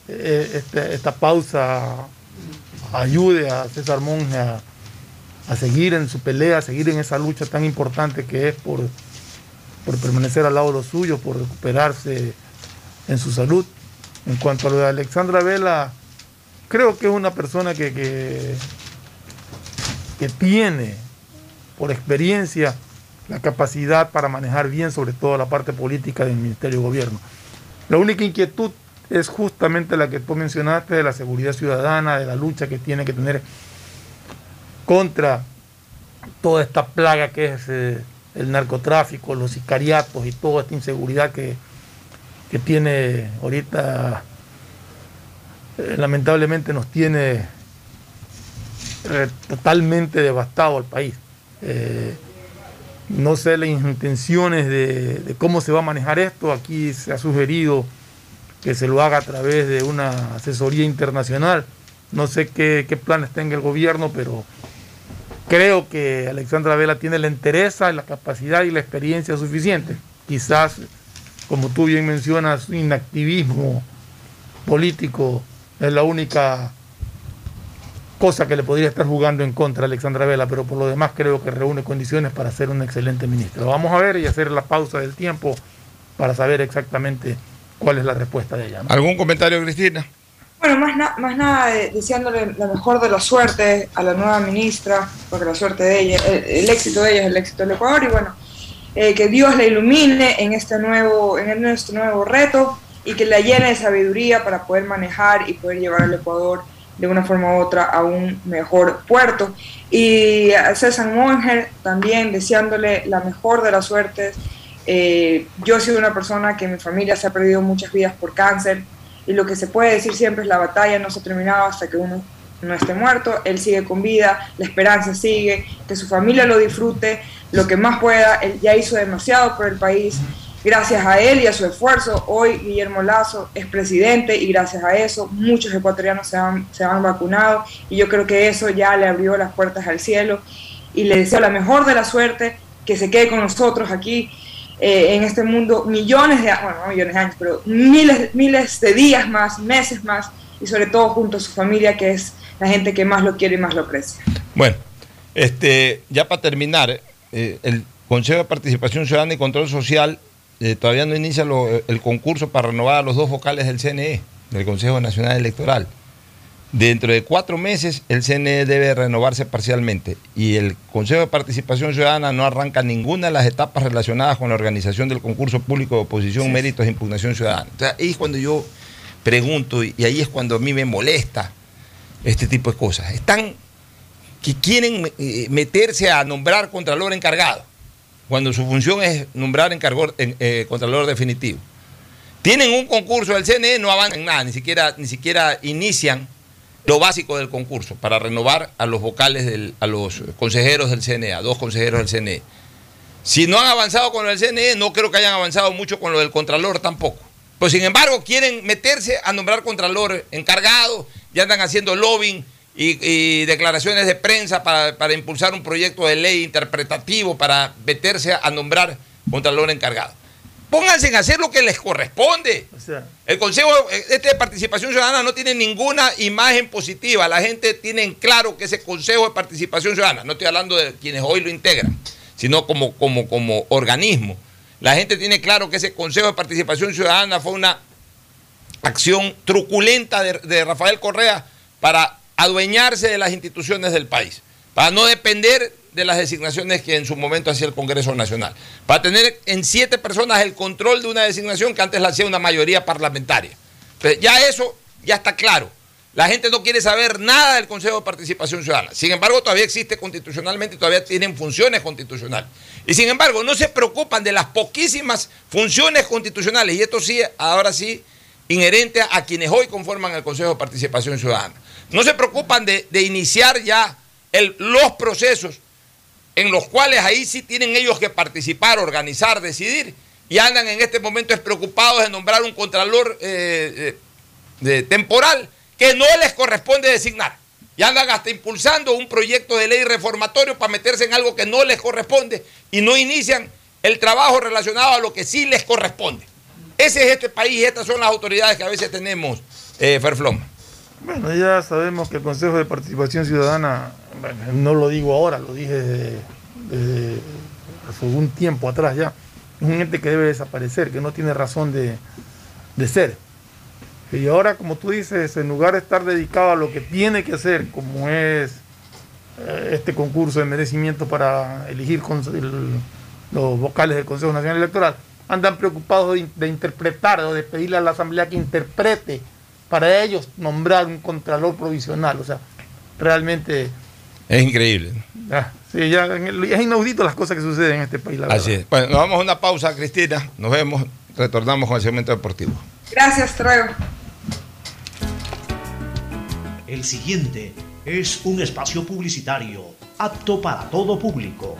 eh, esta, esta pausa ayude a César Monge a, a seguir en su pelea, a seguir en esa lucha tan importante que es por, por permanecer al lado de los suyos, por recuperarse en su salud. En cuanto a lo de Alexandra Vela, creo que es una persona que, que, que tiene por experiencia la capacidad para manejar bien sobre todo la parte política del Ministerio de Gobierno. La única inquietud es justamente la que tú mencionaste de la seguridad ciudadana, de la lucha que tiene que tener contra toda esta plaga que es eh, el narcotráfico, los sicariatos y toda esta inseguridad que, que tiene ahorita, eh, lamentablemente nos tiene eh, totalmente devastado al país. No sé las intenciones de, cómo se va a manejar esto. Aquí se ha sugerido que se lo haga a través de una asesoría internacional. No sé qué, planes tenga el gobierno, pero creo que Alexandra Vela tiene la interés, la capacidad y la experiencia suficiente. Quizás, como tú bien mencionas, inactivismo político es la única cosa que le podría estar jugando en contra a Alexandra Vela, pero por lo demás creo que reúne condiciones para ser un excelente ministro. Vamos a ver y hacer la pausa del tiempo para saber exactamente cuál es la respuesta de ella. ¿no? ¿Algún comentario, Cristina? Bueno, más, na- más nada de- deseándole la mejor de la suerte a la nueva ministra, porque la suerte de ella, el, el éxito de ella es el éxito del Ecuador, y bueno, eh, que Dios la ilumine en este nuevo, en este nuevo reto y que la llene de sabiduría para poder manejar y poder llevar al Ecuador de una forma u otra a un mejor puerto. Y a César Monger también deseándole la mejor de las suertes. Eh, yo he sido una persona que en mi familia se ha perdido muchas vidas por cáncer y lo que se puede decir siempre es la batalla no se ha terminado hasta que uno no esté muerto, él sigue con vida, la esperanza sigue, que su familia lo disfrute, lo que más pueda, él ya hizo demasiado por el país, gracias a él y a su esfuerzo, hoy Guillermo Lazo es presidente y gracias a eso muchos ecuatorianos se han, se han vacunado y yo creo que eso ya le abrió las puertas al cielo y le deseo la mejor de la suerte, que se quede con nosotros aquí eh, en este mundo millones de, bueno, no millones de años, pero miles, miles de días más, meses más, y sobre todo junto a su familia, que es la gente que más lo quiere y más lo aprecia. Bueno, este, ya para terminar, eh, el Consejo de Participación Ciudadana y Control Social eh, todavía no inicia lo- el concurso para renovar a los dos vocales del CNE, del Consejo Nacional Electoral. Dentro de cuatro meses el CNE debe renovarse parcialmente y el Consejo de Participación Ciudadana no arranca ninguna de las etapas relacionadas con la organización del concurso público de oposición, méritos e impugnación ciudadana. O sea, ahí es cuando yo pregunto y y ahí es cuando a mí me molesta este tipo de cosas. Están que quieren eh, meterse a nombrar contralor encargado, cuando su función es nombrar encargor- en- eh, contralor definitivo. Tienen un concurso del CNE, no avanzan nada, ni siquiera, ni siquiera inician lo básico del concurso para renovar a los vocales, del- a los consejeros del CNE, a dos consejeros del CNE. Si no han avanzado con lo del CNE, no creo que hayan avanzado mucho con lo del Contralor tampoco. Pues sin embargo, quieren meterse a nombrar Contralor encargado, ya andan haciendo lobbying y, y declaraciones de prensa para, para impulsar un proyecto de ley interpretativo para meterse a nombrar Contralor encargado. Pónganse en hacer lo que les corresponde. O sea, El Consejo este de Participación Ciudadana no tiene ninguna imagen positiva. La gente tiene en claro que ese Consejo de Participación Ciudadana, no estoy hablando de quienes hoy lo integran, sino como, como, como organismo. La gente tiene claro que ese Consejo de Participación Ciudadana fue una acción truculenta de, de Rafael Correa para adueñarse de las instituciones del país, para no depender de las designaciones que en su momento hacía el Congreso Nacional, para tener en siete personas el control de una designación que antes la hacía una mayoría parlamentaria. Ya eso ya está claro. La gente no quiere saber nada del Consejo de Participación Ciudadana. Sin embargo, todavía existe constitucionalmente y todavía tienen funciones constitucionales. Y sin embargo, no se preocupan de las poquísimas funciones constitucionales, y esto sí, ahora sí, inherente a quienes hoy conforman el Consejo de Participación Ciudadana. No se preocupan de, iniciar ya los procesos en los cuales ahí sí tienen ellos que participar, organizar, decidir, y andan en este momento preocupados de nombrar un contralor eh, eh, temporal que no les corresponde designar. Y andan hasta impulsando un proyecto de ley reformatorio para meterse en algo que no les corresponde y no inician el trabajo relacionado a lo que sí les corresponde. Ese es este país y estas son las autoridades que a veces tenemos, eh, Ferfloma. Bueno, ya sabemos que el Consejo de Participación Ciudadana, bueno, no lo digo ahora, lo dije desde, desde hace un tiempo atrás ya, es un ente que debe desaparecer, que no tiene razón de, de ser. Y ahora, como tú dices, en lugar de estar dedicado a lo que tiene que hacer, como es eh, este concurso de merecimiento para elegir los vocales del Consejo Nacional Electoral, andan preocupados de, in- de interpretar o de pedirle a la Asamblea que interprete para ellos nombrar un contralor provisional. O sea, realmente Es increíble. ah, sí, ya es inaudito las cosas que suceden en este país. La Así verdad. es. Bueno, nos vamos a una pausa, Cristina. Nos vemos. Retornamos con el segmento deportivo. Gracias, Troyo. El siguiente es un espacio publicitario apto para todo público.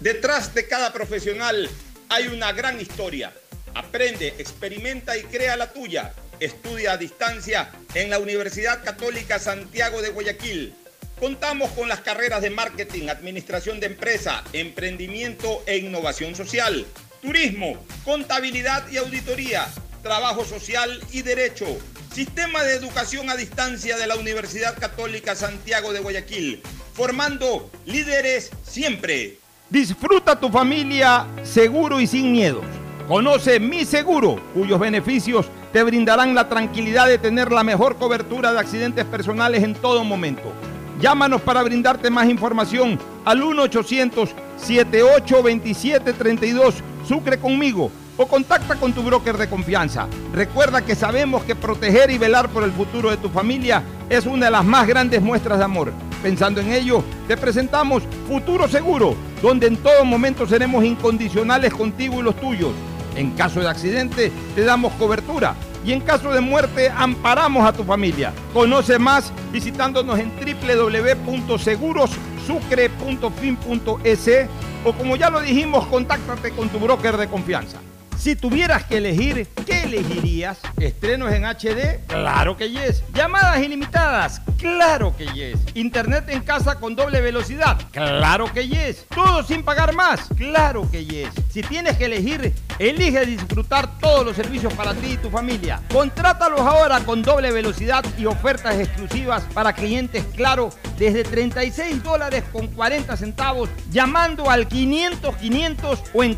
Detrás de cada profesional hay una gran historia. Aprende, experimenta y crea la tuya. Estudia a distancia en la Universidad Católica Santiago de Guayaquil. Contamos con las carreras de marketing, administración de empresa, emprendimiento e innovación social, turismo, contabilidad y auditoría, trabajo social y derecho. Sistema de educación a distancia de la Universidad Católica Santiago de Guayaquil, formando líderes siempre. Disfruta tu familia seguro y sin miedos. Conoce Mi Seguro, cuyos beneficios te brindarán la tranquilidad de tener la mejor cobertura de accidentes personales en todo momento. Llámanos para brindarte más información al 1-800-7827-32 Sucre conmigo o contacta con tu broker de confianza. Recuerda que sabemos que proteger y velar por el futuro de tu familia es una de las más grandes muestras de amor. Pensando en ello, te presentamos Futuro Seguro, donde en todo momento seremos incondicionales contigo y los tuyos. En caso de accidente, te damos cobertura y en caso de muerte, amparamos a tu familia. Conoce más visitándonos en www.segurosucre.fin.es o como ya lo dijimos, contáctate con tu broker de confianza. Si tuvieras que elegir, ¿qué elegirías? ¿Estrenos en HD? Claro que yes. ¿Llamadas ilimitadas? Claro que yes. ¿Internet en casa con doble velocidad? Claro que yes. ¿Todo sin pagar más? Claro que yes. Si tienes que elegir, elige disfrutar todos los servicios para ti y tu familia. Contrátalos ahora con doble velocidad y ofertas exclusivas para clientes Claro desde 36 dólares con 40 centavos llamando al 500 500 o en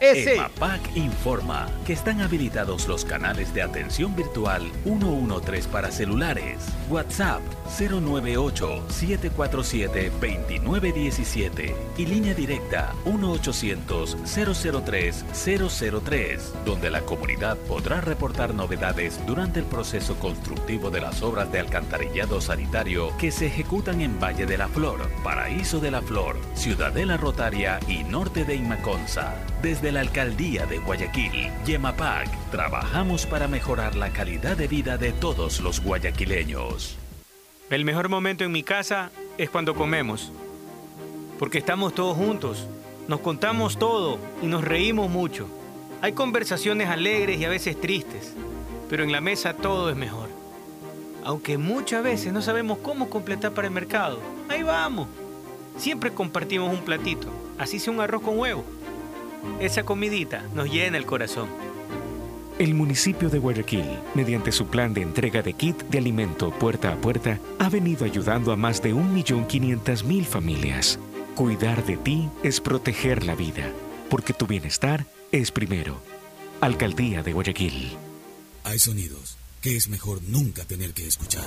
EMAPAC informa que están habilitados los canales de atención virtual 113 para celulares, WhatsApp 098-747-2917 y línea directa 1-800-003-003, donde la comunidad podrá reportar novedades durante el proceso constructivo de las obras de alcantarillado sanitario que se ejecutan en Valle de la Flor, Paraíso de la Flor, Ciudadela Rotaria y Norte de Imaconza. Desde la Alcaldía de Guayaquil, Yemapac, trabajamos para mejorar la calidad de vida de todos los guayaquileños. El mejor momento en mi casa es cuando comemos, porque estamos todos juntos, nos contamos todo y nos reímos mucho. Hay conversaciones alegres y a veces tristes, pero en la mesa todo es mejor. Aunque muchas veces no sabemos cómo completar para el mercado, ahí vamos. Siempre compartimos un platito, así sea un arroz con huevo. Esa comidita nos llena el corazón. El municipio de Guayaquil, mediante su plan de entrega de kit de alimento puerta a puerta, ha venido ayudando a más de 1.500.000 familias. Cuidar de ti es proteger la vida, porque tu bienestar es primero. Alcaldía de Guayaquil. Hay sonidos que es mejor nunca tener que escuchar.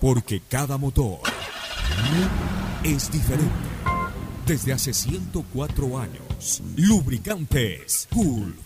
Porque cada motor es diferente. Desde hace 104 años, Lubricantes Gulf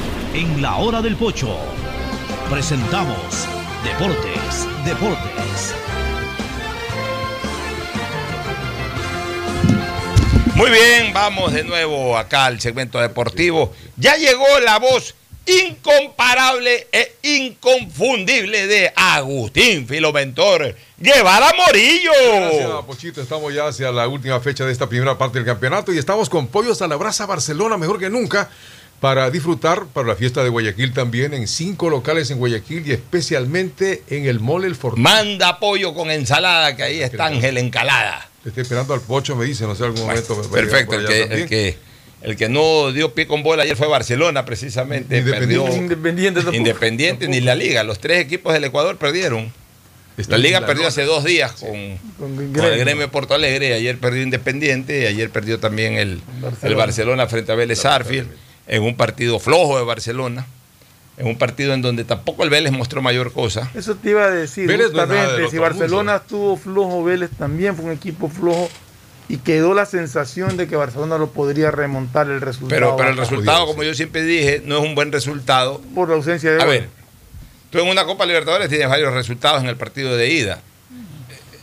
En la hora del pocho presentamos Deportes, Deportes. Muy bien, vamos de nuevo acá al segmento deportivo. Ya llegó la voz incomparable e inconfundible de Agustín Filomentor Guevara Morillo. Gracias, Pochito. Estamos ya hacia la última fecha de esta primera parte del campeonato y estamos con Pollos a la Brasa Barcelona, mejor que nunca, para disfrutar para la fiesta de Guayaquil también en cinco locales en Guayaquil y especialmente en el Mole El Fortín. Manda pollo con ensalada, que ahí está Ángel Encalada. Estoy esperando al Pocho, me dice, no sé, algún momento. me vaya Perfecto, el que, el, que, el que no dio pie con bola ayer fue Barcelona, precisamente. Independiente. Perdió- Independiente tampoco. Independiente ni la Liga. Los tres equipos del Ecuador perdieron. Está La Liga la perdió lona. hace dos días con, Con el gremio de Porto Alegre. Ayer perdió Independiente y ayer perdió también el Barcelona, el Barcelona frente a Vélez Sarfield en un partido flojo de Barcelona. En un partido en donde tampoco el Vélez mostró mayor cosa. Eso te iba a decir, Vélez no si Barcelona estuvo flojo, Vélez también fue un equipo flojo y quedó la sensación de que Barcelona lo podría remontar el resultado. Pero, pero el resultado, como yo siempre dije, no es un buen resultado. Por la ausencia de A gol. ver, tú en una Copa Libertadores tienes varios resultados en el partido de ida.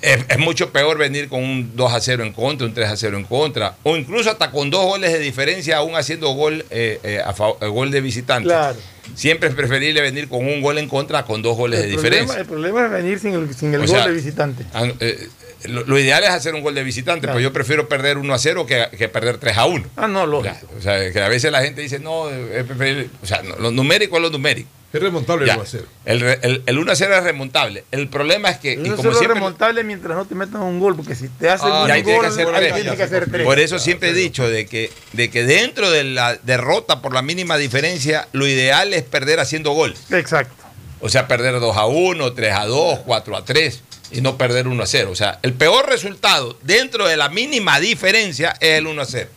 Es, es mucho peor venir con un 2 a 0 en contra, un 3 a 0 en contra, o incluso hasta con dos goles de diferencia, aún haciendo gol, eh, eh, a eh, gol de visitante. Claro. Siempre es preferible venir con un gol en contra con dos goles el, de problema, diferencia. el problema es venir sin el, sin el gol sea, de visitante. Ah, eh, lo, lo ideal es hacer un gol de visitante, pero yo prefiero perder 1 a 0 que, que perder 3 a 1. Ah, no, lógico. O sea, que a veces la gente dice, no, es preferible. O sea, lo numérico es lo numérico. Es remontable el Ya. 1 a 0. El, re- el, el 1 a 0 es remontable. El problema es que, y es remontable mientras no te metan un gol, porque si te hacen Ah, un gol, que hacer ahí tres. tienes que hacer tres. Por eso siempre he dicho de que, de que dentro de la derrota por la mínima diferencia, lo ideal es perder haciendo gol. Exacto. O sea, perder 2 a 1, 3 a 2, 4 a 3 y no perder 1 a 0. O sea, el peor resultado dentro de la mínima diferencia es el 1 a 0.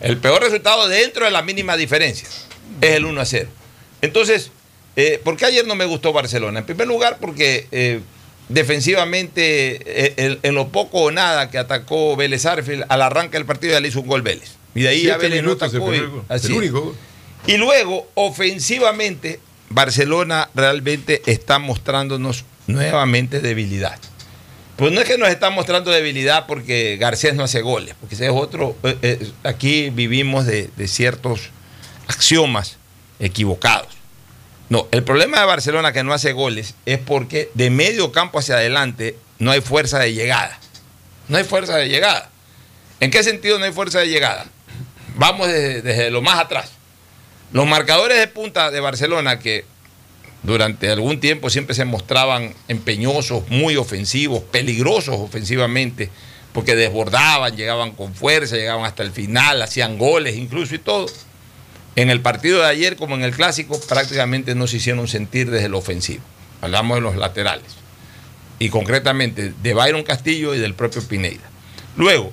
El peor resultado dentro de la mínima diferencia es el 1 a 0. Entonces, eh, ¿por qué ayer no me gustó Barcelona? En primer lugar, porque eh, defensivamente, eh, en, en lo poco o nada que atacó Vélez Arfield, al arranque del partido ya le hizo un gol Vélez. Y de ahí ya Vélez no atacó. y- así El único. Y luego, ofensivamente, Barcelona realmente está mostrándonos nuevamente debilidad. Pues no es que nos está mostrando debilidad porque Garcés no hace goles, porque ese es otro. eh, eh, aquí vivimos de, de ciertos axiomas equivocados. No, el problema de Barcelona que no hace goles es porque de medio campo hacia adelante no hay fuerza de llegada. No hay fuerza de llegada. ¿En qué sentido no hay fuerza de llegada? Vamos desde, desde lo más atrás. Los marcadores de punta de Barcelona que durante algún tiempo siempre se mostraban empeñosos, muy ofensivos, peligrosos ofensivamente, porque desbordaban, llegaban con fuerza, llegaban hasta el final, hacían goles incluso y todo. En el partido de ayer, como en el clásico, prácticamente no se hicieron sentir desde el ofensivo. Hablamos de los laterales. Y concretamente de Byron Castillo y del propio Pineida. Luego,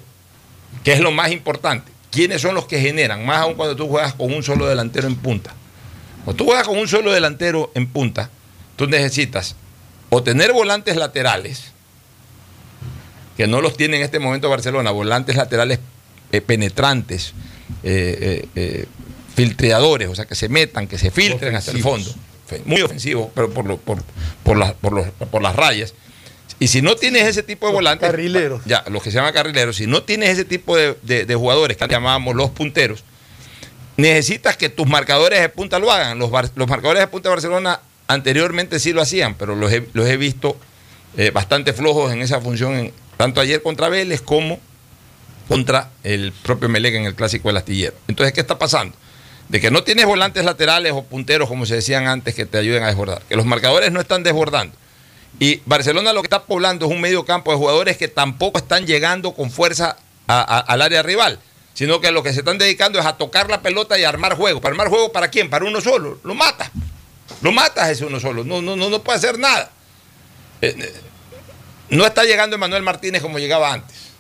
¿qué es lo más importante? ¿Quiénes son los que generan? Más aún cuando tú juegas con un solo delantero en punta. Cuando tú juegas con un solo delantero en punta, tú necesitas o tener volantes laterales, que no los tiene en este momento Barcelona, volantes laterales eh, penetrantes, eh, eh, filtreadores, o sea, que se metan, que se filtren hasta el fondo. Muy ofensivos, pero por, lo- por, por, las- por los- por las rayas. Y si no tienes ese tipo de volantes. carrileros. Ya, los que se llaman carrileros. Si no tienes ese tipo de, de- de jugadores que llamábamos los punteros, necesitas que tus marcadores de punta lo hagan. Los, los marcadores de punta de Barcelona anteriormente sí lo hacían, pero los he, los he visto eh, bastante flojos en esa función, en- tanto ayer contra Vélez como contra el propio Melec en el clásico del astillero. Entonces, ¿qué está pasando? De que no tienes volantes laterales o punteros, como se decían antes, que te ayuden a desbordar. Que los marcadores no están desbordando. Y Barcelona lo que está poblando es un medio campo de jugadores que tampoco están llegando con fuerza al área rival, sino que lo que se están dedicando es a tocar la pelota y armar juego. ¿Para armar juego para quién? Para uno solo. Lo matas. Lo matas ese uno solo. No, no, no, no puede hacer nada. Eh, eh, no está llegando Emanuel Martínez como llegaba antes.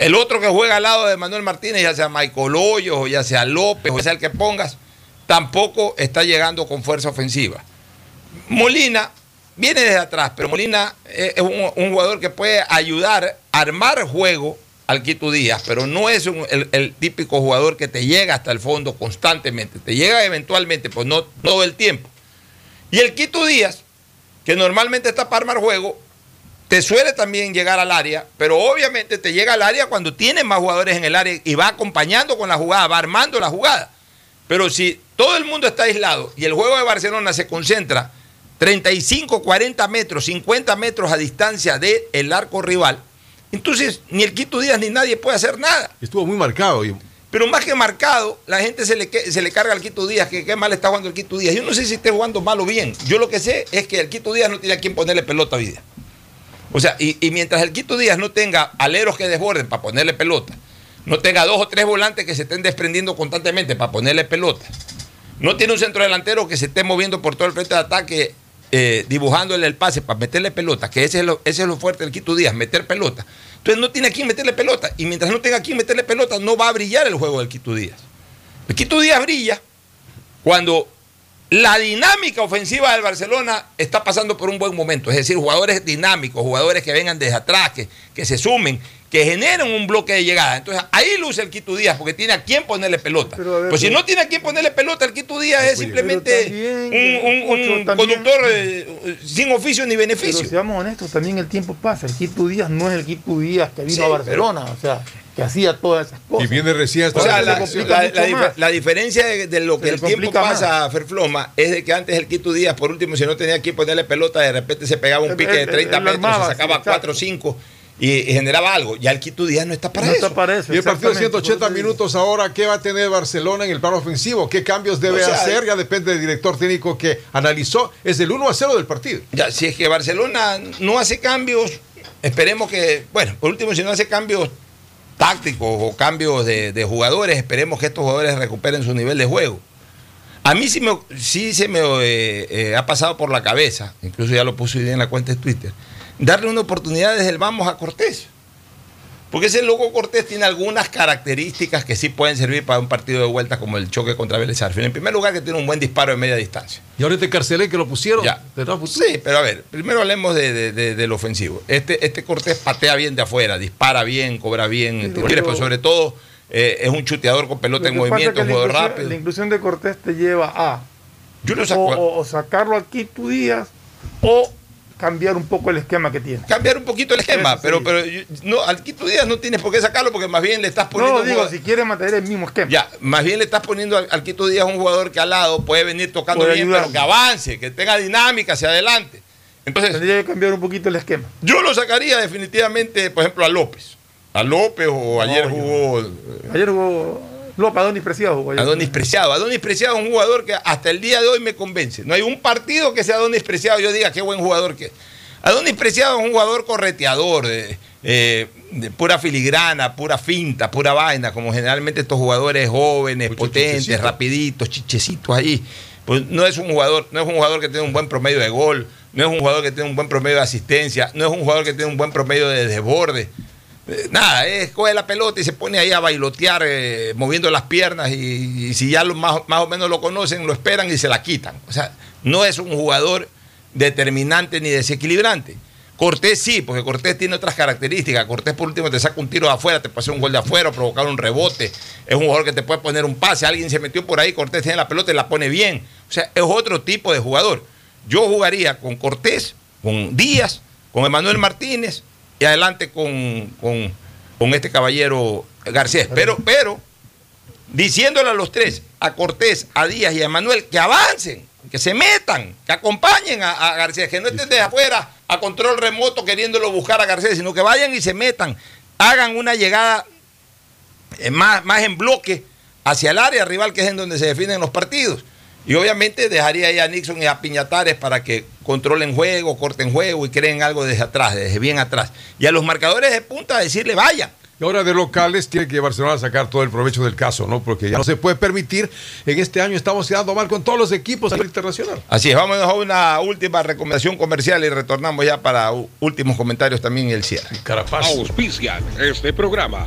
El otro que juega al lado de Manuel Martínez, ya sea Michael Hoyos, o ya sea López, o sea el que pongas, tampoco está llegando con fuerza ofensiva. Molina viene desde atrás, pero Molina es un, jugador que puede ayudar a armar juego al Quito Díaz, pero no es el, el típico jugador que te llega hasta el fondo constantemente. Te llega eventualmente, pues no todo el tiempo. Y el Quito Díaz, que normalmente está para armar juego, te suele también llegar al área, pero obviamente te llega al área cuando tiene más jugadores en el área y va acompañando con la jugada, va armando la jugada. Pero si todo el mundo está aislado y el juego de Barcelona se concentra 35, 40 metros, 50 metros a distancia del arco rival, entonces ni el Quito Díaz ni nadie puede hacer nada. Estuvo muy marcado. y- Pero más que marcado, la gente se le, se le carga al Quito Díaz, que qué mal está jugando el Quito Díaz. Yo no sé si esté jugando mal o bien. Yo lo que sé es que el Quito Díaz no tiene a quien ponerle pelota hoy día. O sea, y, mientras el Quito Díaz no tenga aleros que desborden para ponerle pelota, no tenga dos o tres volantes que se estén desprendiendo constantemente para ponerle pelota, no tiene un centro delantero que se esté moviendo por todo el frente de ataque, eh, dibujándole el pase para meterle pelota, que ese es, lo, ese es lo fuerte del Quito Díaz, meter pelota. Entonces no tiene a quien meterle pelota, y mientras no tenga a quien meterle pelota, no va a brillar el juego del Quito Díaz. El Quito Díaz brilla cuando la dinámica ofensiva del Barcelona está pasando por un buen momento. Es decir, jugadores dinámicos, jugadores que vengan desde atrás, que, que se sumen, que generen un bloque de llegada. Entonces ahí luce el Quito Díaz porque tiene a quien ponerle pelota. pues si no tiene a quien ponerle pelota, el Quito Díaz es simplemente un, un- un conductor eh, sin oficio ni beneficio. Pero seamos honestos, también el tiempo pasa. El Quito Díaz no es el Quito Díaz que vino Sí, a Barcelona, o sea, que hacía todas esas cosas. Y viene recién O sea, se la, la- la la diferencia de, de lo que Se el tiempo pasa a Ferfloma es de que antes el Quito Díaz, por último, si no tenía aquí ponerle pelota, de repente se pegaba un pique de él- 30 él metros, armaba, se sacaba sí, 4 o 5 y, y generaba algo. Ya el Quito Díaz no está para No eso. está para eso, Y el partido de exactamente, 180 por eso digo. minutos ahora, ¿qué va a tener Barcelona en el plano ofensivo? ¿Qué cambios debe O sea, hacer? Ya depende del director técnico que analizó. Es el 1 a 0 del partido. Ya, si es que Barcelona no hace cambios, esperemos que, bueno, por último, si no hace cambios tácticos o cambios de, de jugadores, esperemos que estos jugadores recuperen su nivel de juego. A mí sí, me, sí se me eh, eh, ha pasado por la cabeza, incluso ya lo puse hoy día en la cuenta de Twitter, darle una oportunidad desde el vamos a Cortés. Porque ese loco Cortés tiene algunas características que sí pueden servir para un partido de vuelta como el choque contra Vélez Sarsfield. En primer lugar, que tiene un buen disparo de media distancia. Y ahorita Carcelé que lo pusieron. Ya. Sí, pero a ver, primero hablemos de, de- de- del ofensivo. Este, este Cortés patea bien de afuera, dispara bien, cobra bien, tiro libre, pero sobre todo eh, es un chuteador con pelota en movimiento, un jugador rápido. La inclusión de Cortés te lleva a Yo o, saco. o- o sacarlo al Quito Díaz o cambiar un poco el esquema que tiene. Cambiar un poquito el esquema, Eso pero, sí. pero yo- no, al Quito Díaz no tienes por qué sacarlo porque más bien le estás poniendo. No, digo, si quiere mantener el mismo esquema. Ya, más bien le estás poniendo al, al Quito Díaz un jugador que al lado puede venir tocando Puede bien, ayudar. pero que avance, que tenga dinámica hacia adelante. Entonces, Tendría que cambiar un poquito el esquema. yo lo sacaría definitivamente, por ejemplo, a López. A López o ayer jugó Ayer jugó López, Adonis Preciado ayer. Adonis Preciado. Adonis Preciado es un jugador que hasta el día de hoy me convence. No hay un partido que sea Adonis Preciado yo diga qué buen jugador que es. Adonis Preciado es un jugador correteador, de, eh, de pura filigrana, pura finta, pura vaina, como generalmente estos jugadores jóvenes, potentes, chichecito. rapiditos, chichecitos ahí. Pues no es un jugador, no es un jugador que tiene un buen promedio de gol, no es un jugador que tiene un buen promedio de asistencia, no es un jugador que tiene un buen promedio de desborde. Eh, Nada, es coge la pelota y se pone ahí a bailotear eh, moviendo las piernas y, si ya más, más o menos lo conocen, lo esperan y se la quitan. O sea, no es un jugador determinante ni desequilibrante. Cortés sí, porque Cortés tiene otras características. Cortés por último te saca un tiro de afuera, te puede hacer un gol de afuera, provocar un rebote. Es un jugador que te puede poner un pase. Alguien se metió por ahí, Cortés tiene la pelota y la pone bien. O sea, es otro tipo de jugador. Yo jugaría con Cortés, con Díaz, con Emanuel Martínez y adelante con, con, con este caballero Garcés. Pero, pero, diciéndole a los tres, a Cortés, a Díaz y a Emanuel, que avancen, que se metan, que acompañen a, a Garcés, que no estén de afuera a control remoto queriéndolo buscar a Garcés, sino que vayan y se metan, hagan una llegada eh, más, más en bloque hacia el área rival, que es en donde se definen los partidos. Y obviamente dejaría ahí a Nixon y a Piñatares para que controlen juego, corten juego y creen algo desde atrás, desde bien atrás. Y a los marcadores de punta decirle vaya. Y ahora de locales tiene que Barcelona sacar todo el provecho del caso, ¿no? Porque ya no se puede permitir. En este año estamos quedando mal con todos los equipos a nivel internacional. Así es, vámonos a una última recomendación comercial y retornamos ya para últimos comentarios también y el cierre. Carapaz. Auspician este programa.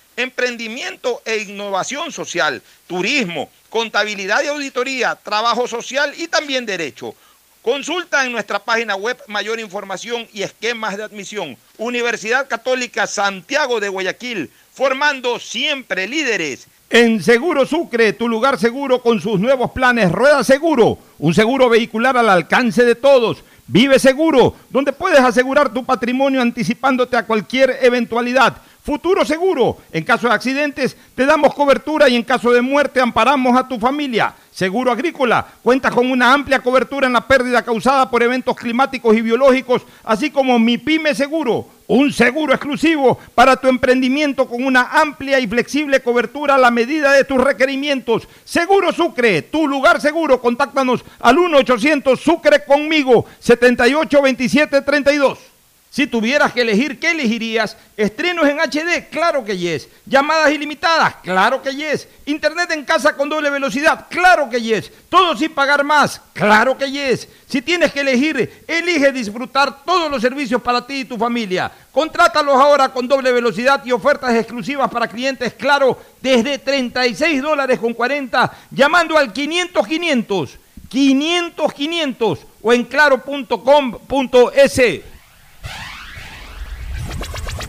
emprendimiento e innovación social, turismo, contabilidad y auditoría, trabajo social y también derecho. Consulta en nuestra página web mayor información y esquemas de admisión. Universidad Católica Santiago de Guayaquil, formando siempre líderes. En Seguro Sucre, tu lugar seguro con sus nuevos planes Rueda Seguro, un seguro vehicular al alcance de todos. Vive Seguro, donde puedes asegurar tu patrimonio anticipándote a cualquier eventualidad. Futuro Seguro, en caso de accidentes te damos cobertura y en caso de muerte amparamos a tu familia. Seguro Agrícola, cuenta con una amplia cobertura en la pérdida causada por eventos climáticos y biológicos, así como Mi Pyme Seguro, un seguro exclusivo para tu emprendimiento con una amplia y flexible cobertura a la medida de tus requerimientos. Seguro Sucre, tu lugar seguro. Contáctanos al 1-800 Sucre conmigo, 782732. Si tuvieras que elegir, ¿qué elegirías? ¿Estrenos en HD? Claro que yes. ¿Llamadas ilimitadas? Claro que yes. ¿Internet en casa con doble velocidad? Claro que yes. ¿Todo sin pagar más? Claro que yes. Si tienes que elegir, elige disfrutar todos los servicios para ti y tu familia. Contrátalos ahora con doble velocidad y ofertas exclusivas para clientes Claro desde 36 dólares con 40 llamando al 500 500 500 500 o en claro.com.es.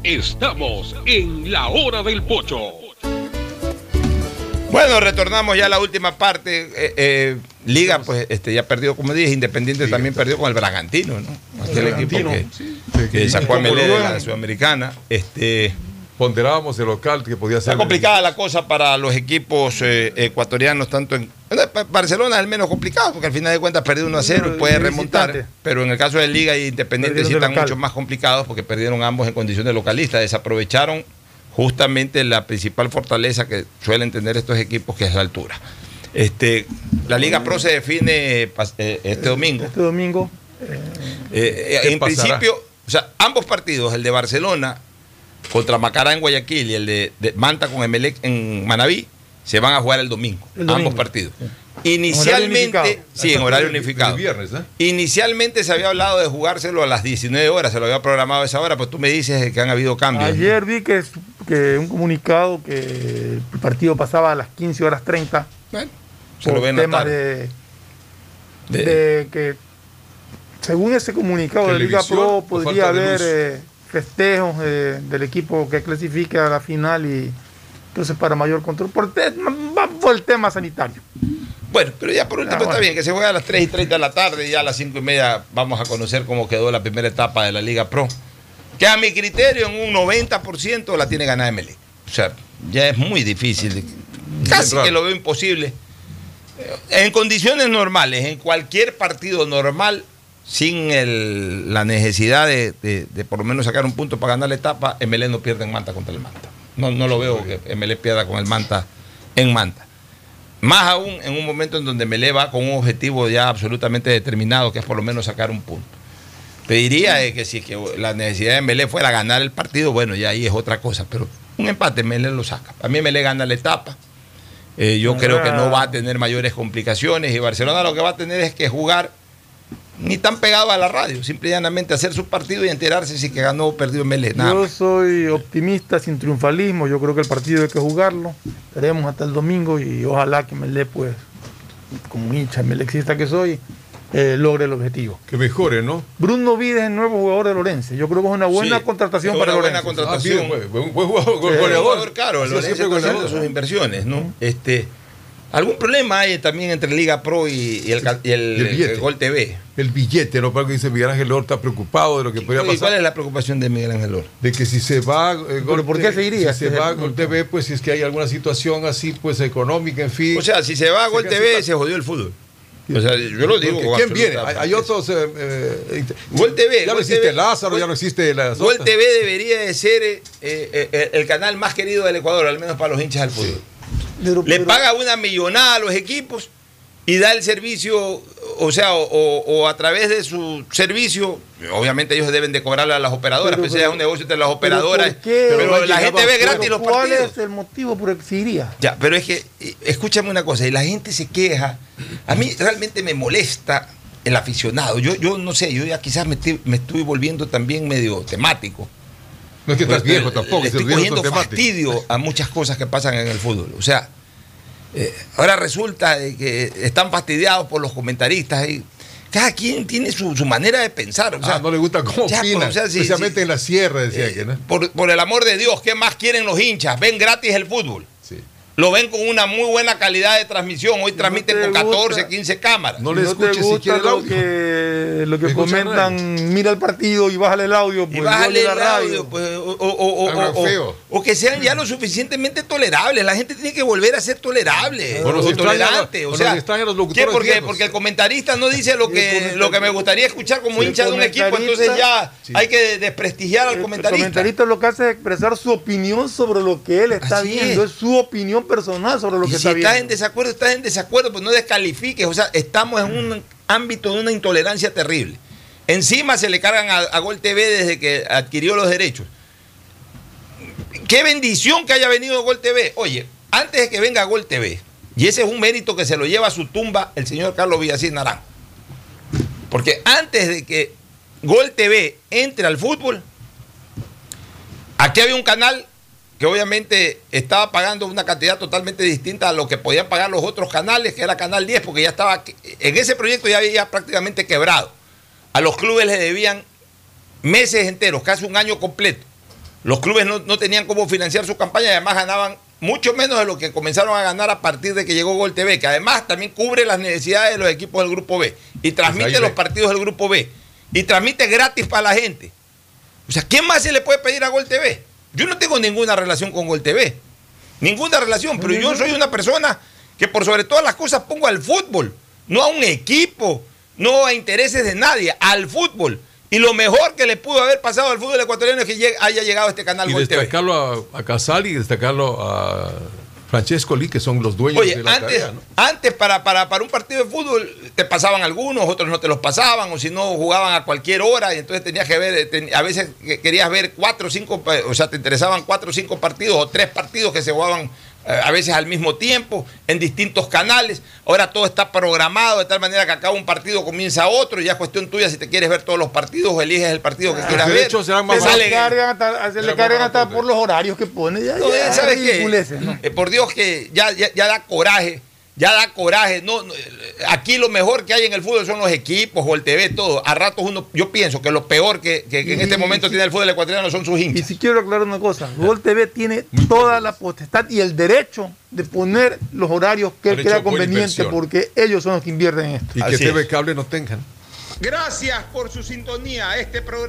Estamos en la hora del pocho. Bueno, retornamos ya a la última parte. Eh, eh, Liga, pues este, ya perdió, como dije, Independiente también perdió con el Bragantino, ¿no? Aquel equipo que, que sacó a Melé de la Sudamericana. Este, Ponderábamos el local que podía ser. Está complicada la cosa para los equipos eh, ecuatorianos, tanto en. Barcelona es el menos complicado, porque al final de cuentas perdió 1 a 0 y puede remontar. Pero en el caso de Liga y Independiente Perdieron sí están local. mucho más complicados porque perdieron ambos en condición de localista. Desaprovecharon justamente la principal fortaleza que suelen tener estos equipos, que es la altura. Este, la Liga Pro se define eh, este domingo. Este domingo. Eh, ¿Qué en pasará? principio, o sea, ambos partidos, el de Barcelona contra Macará en Guayaquil y el de, de Manta con Emelec en Manabí, se van a jugar el domingo. El domingo. Ambos partidos. Horario Inicialmente, unificado. sí, en horario unificado. El viernes, ¿eh? Inicialmente se había hablado de jugárselo a las 19 horas, se lo había programado a esa hora, pues tú me dices que han habido cambios. Ayer vi que, que un comunicado que el partido pasaba a las 15 horas 30. Bueno, se por lo ven a temas de, De- de que, según ese comunicado de Liga Pro, podría haber eh, festejos eh, del equipo que clasifique a la final y entonces para mayor control. Por, te- va por el tema sanitario. Bueno, pero ya por último Ah, bueno. está bien, que se juegue a las 3 y 30 de la tarde y ya a las 5 y media vamos a conocer cómo quedó la primera etapa de la Liga Pro. Que a mi criterio en un 90% la tiene ganada Emelec. O sea, ya es muy difícil, casi que lo veo imposible. En condiciones normales, en cualquier partido normal, sin el- la necesidad de, de- por lo menos sacar un punto para ganar la etapa, Emelec no pierde en Manta contra el Manta. No, no lo veo que Emelec pierda con el Manta en Manta. Más aún en un momento en donde Melé va con un objetivo ya absolutamente determinado, que es por lo menos sacar un punto. Te diría que si es que la necesidad de Melé fuera ganar el partido, bueno, ya ahí es otra cosa, pero un empate Melé lo saca. A mí Melé gana la etapa. Eh, yo creo que no va a tener mayores complicaciones y Barcelona lo que va a tener es que jugar ni tan pegado a la radio, simple y llanamente hacer su partido y enterarse si que ganó o perdió Melé. Nada Yo soy optimista sin triunfalismo. Yo creo que el partido hay que jugarlo. Esperemos hasta el domingo y ojalá que Melé, pues, como hincha melexista que soy, eh, logre el objetivo. Que mejore, ¿no? Bruno Vides es el nuevo jugador de Lorense. Yo creo que es una buena Sí, contratación es para una Lorense. buena contratación. Ah, bien, buen- buen jugador, Sí. goleador. jugador caro, Lorenzo siempre está haciendo goleador. sus inversiones, ¿no? Este, ¿Algún problema hay también entre Liga Pro y, y el, ca- y el- Y el billete. el Gol TV? El billete, ¿no? Porque dice Miguel Ángel Lor está preocupado de lo que podría ¿Y pasar. cuál es la preocupación de Miguel Ángel Lor? De que si se va. eh, Gol por qué se iría? Si se va el Gol TV, pues si es que hay alguna situación así, pues económica, en fin. O sea, si se va a Gol TV, se jodió el fútbol. O sea, yo lo digo. Porque ¿Quién viene? Hay, hay otros. eh, eh, Gol TV. Ya no existe TV, Lázaro, Gol- ya no existe la. Gol TV debería de ser eh, el canal más querido del Ecuador, al menos para los hinchas del fútbol. Le paga una millonada a los equipos y da el servicio, o sea, o, a través de su servicio, obviamente ellos deben de cobrarle a las operadoras, Pero, pues es un negocio entre las operadoras, pero, Pero la gente ve gratis los ¿Cuál partidos. es el motivo por el que se iría? Ya, pero es que, escúchame una cosa, y la gente se queja. A mí realmente me molesta el aficionado. Yo, yo no sé, yo ya quizás me me estoy volviendo también medio temático. No es que estás Pues, viejo tampoco, Le estoy cogiendo fastidio a muchas cosas que pasan en el fútbol. O sea, eh, ahora resulta de que están fastidiados por los comentaristas. Y cada quien tiene su, su manera de pensar. O sea, Ah, no le gusta cómo ya, opinan, pero, o sea, especialmente en la sierra, decía que, ¿no? por, por el amor de Dios, ¿qué más quieren los hinchas? Ven gratis el fútbol. Lo ven con una muy buena calidad de transmisión. Hoy transmiten te con 14, gusta- 15 cámaras. No le te escuches gusta siquiera el lo audio. que, lo que comentan, mira el partido y bájale el audio. Pues, Y bájale la el radio. audio, pues, o, o- o- o- Algo o- feo. o que sean ya lo suficientemente tolerables. La gente tiene que volver a ser tolerable O tolerante. los- O sea, locutores Porque, el comentarista no dice lo que, lo que me gustaría escuchar como hincha de un equipo, entonces ya comentarista- hay que desprestigiar al El comentarista. comentarista lo que hace es expresar su opinión sobre lo que él está Así viendo. es. Es. su opinión personal sobre lo Y que si está estás en desacuerdo, estás en desacuerdo, pues no descalifiques. O sea, estamos en un ámbito de una intolerancia terrible. Encima se le cargan a, a Gol TV desde que adquirió los derechos. Qué bendición que haya venido Gol TV. Oye, antes de que venga Gol TV, y ese es un mérito que se lo lleva a su tumba el señor Carlos Villacís Naranjo. Porque antes de que Gol TV entre al fútbol, aquí había un canal que obviamente estaba pagando una cantidad totalmente distinta a lo que podían pagar los otros canales, que era Canal 10, porque ya estaba, en ese proyecto ya había prácticamente quebrado. A los clubes les debían meses enteros, casi un año completo. Los clubes no, no tenían cómo financiar su campaña y además ganaban mucho menos de lo que comenzaron a ganar a partir de que llegó Gol TV, que además también cubre las necesidades de los equipos del Grupo B y transmite los partidos del Grupo B y transmite gratis para la gente. O sea, ¿qué más se le puede pedir a Gol TV? Yo no tengo ninguna relación con Gol TV. Ninguna relación, pero yo soy una persona que por sobre todas las cosas pongo al fútbol, no a un equipo, no a intereses de nadie, al fútbol. Y lo mejor que le pudo haber pasado al fútbol ecuatoriano es que haya llegado a este canal Y Gol TV. destacarlo a, a Casali y destacarlo a Francesco Lee, que son los dueños Oye, de la antes, tarea, ¿no? antes para, para, para un partido de fútbol te pasaban algunos, otros no te los pasaban, o si no jugaban a cualquier hora, y entonces tenías que ver, eh, ten- a veces que- querías ver cuatro o cinco, pa- o sea, te interesaban cuatro o cinco partidos, o tres partidos que se jugaban eh, a veces al mismo tiempo, en distintos canales. Ahora todo está programado de tal manera que acaba un partido, comienza otro, y ya es cuestión tuya si te quieres ver todos los partidos, o eliges el partido que quieras ver. derechos serán más Se le cargan hasta, se le cargan hasta por los horarios que pone. Ya, No, ya, ¿sabes qué? Eh, por Dios que ya, ya, ya da coraje, ya da coraje. No, no, aquí lo mejor que hay en el fútbol son los equipos o el TV, todo. A ratos uno, yo pienso que lo peor que, que- que en Y- este momento y- tiene el fútbol ecuatoriano son sus Y hinchas. si quiero aclarar una cosa, Gol TV tiene toda la potestad y el derecho de poner los horarios que él crea buena conveniente porque ellos son los que invierten en esto. Y que TV es. Cable no tengan. Gracias por su sintonía. Este programa.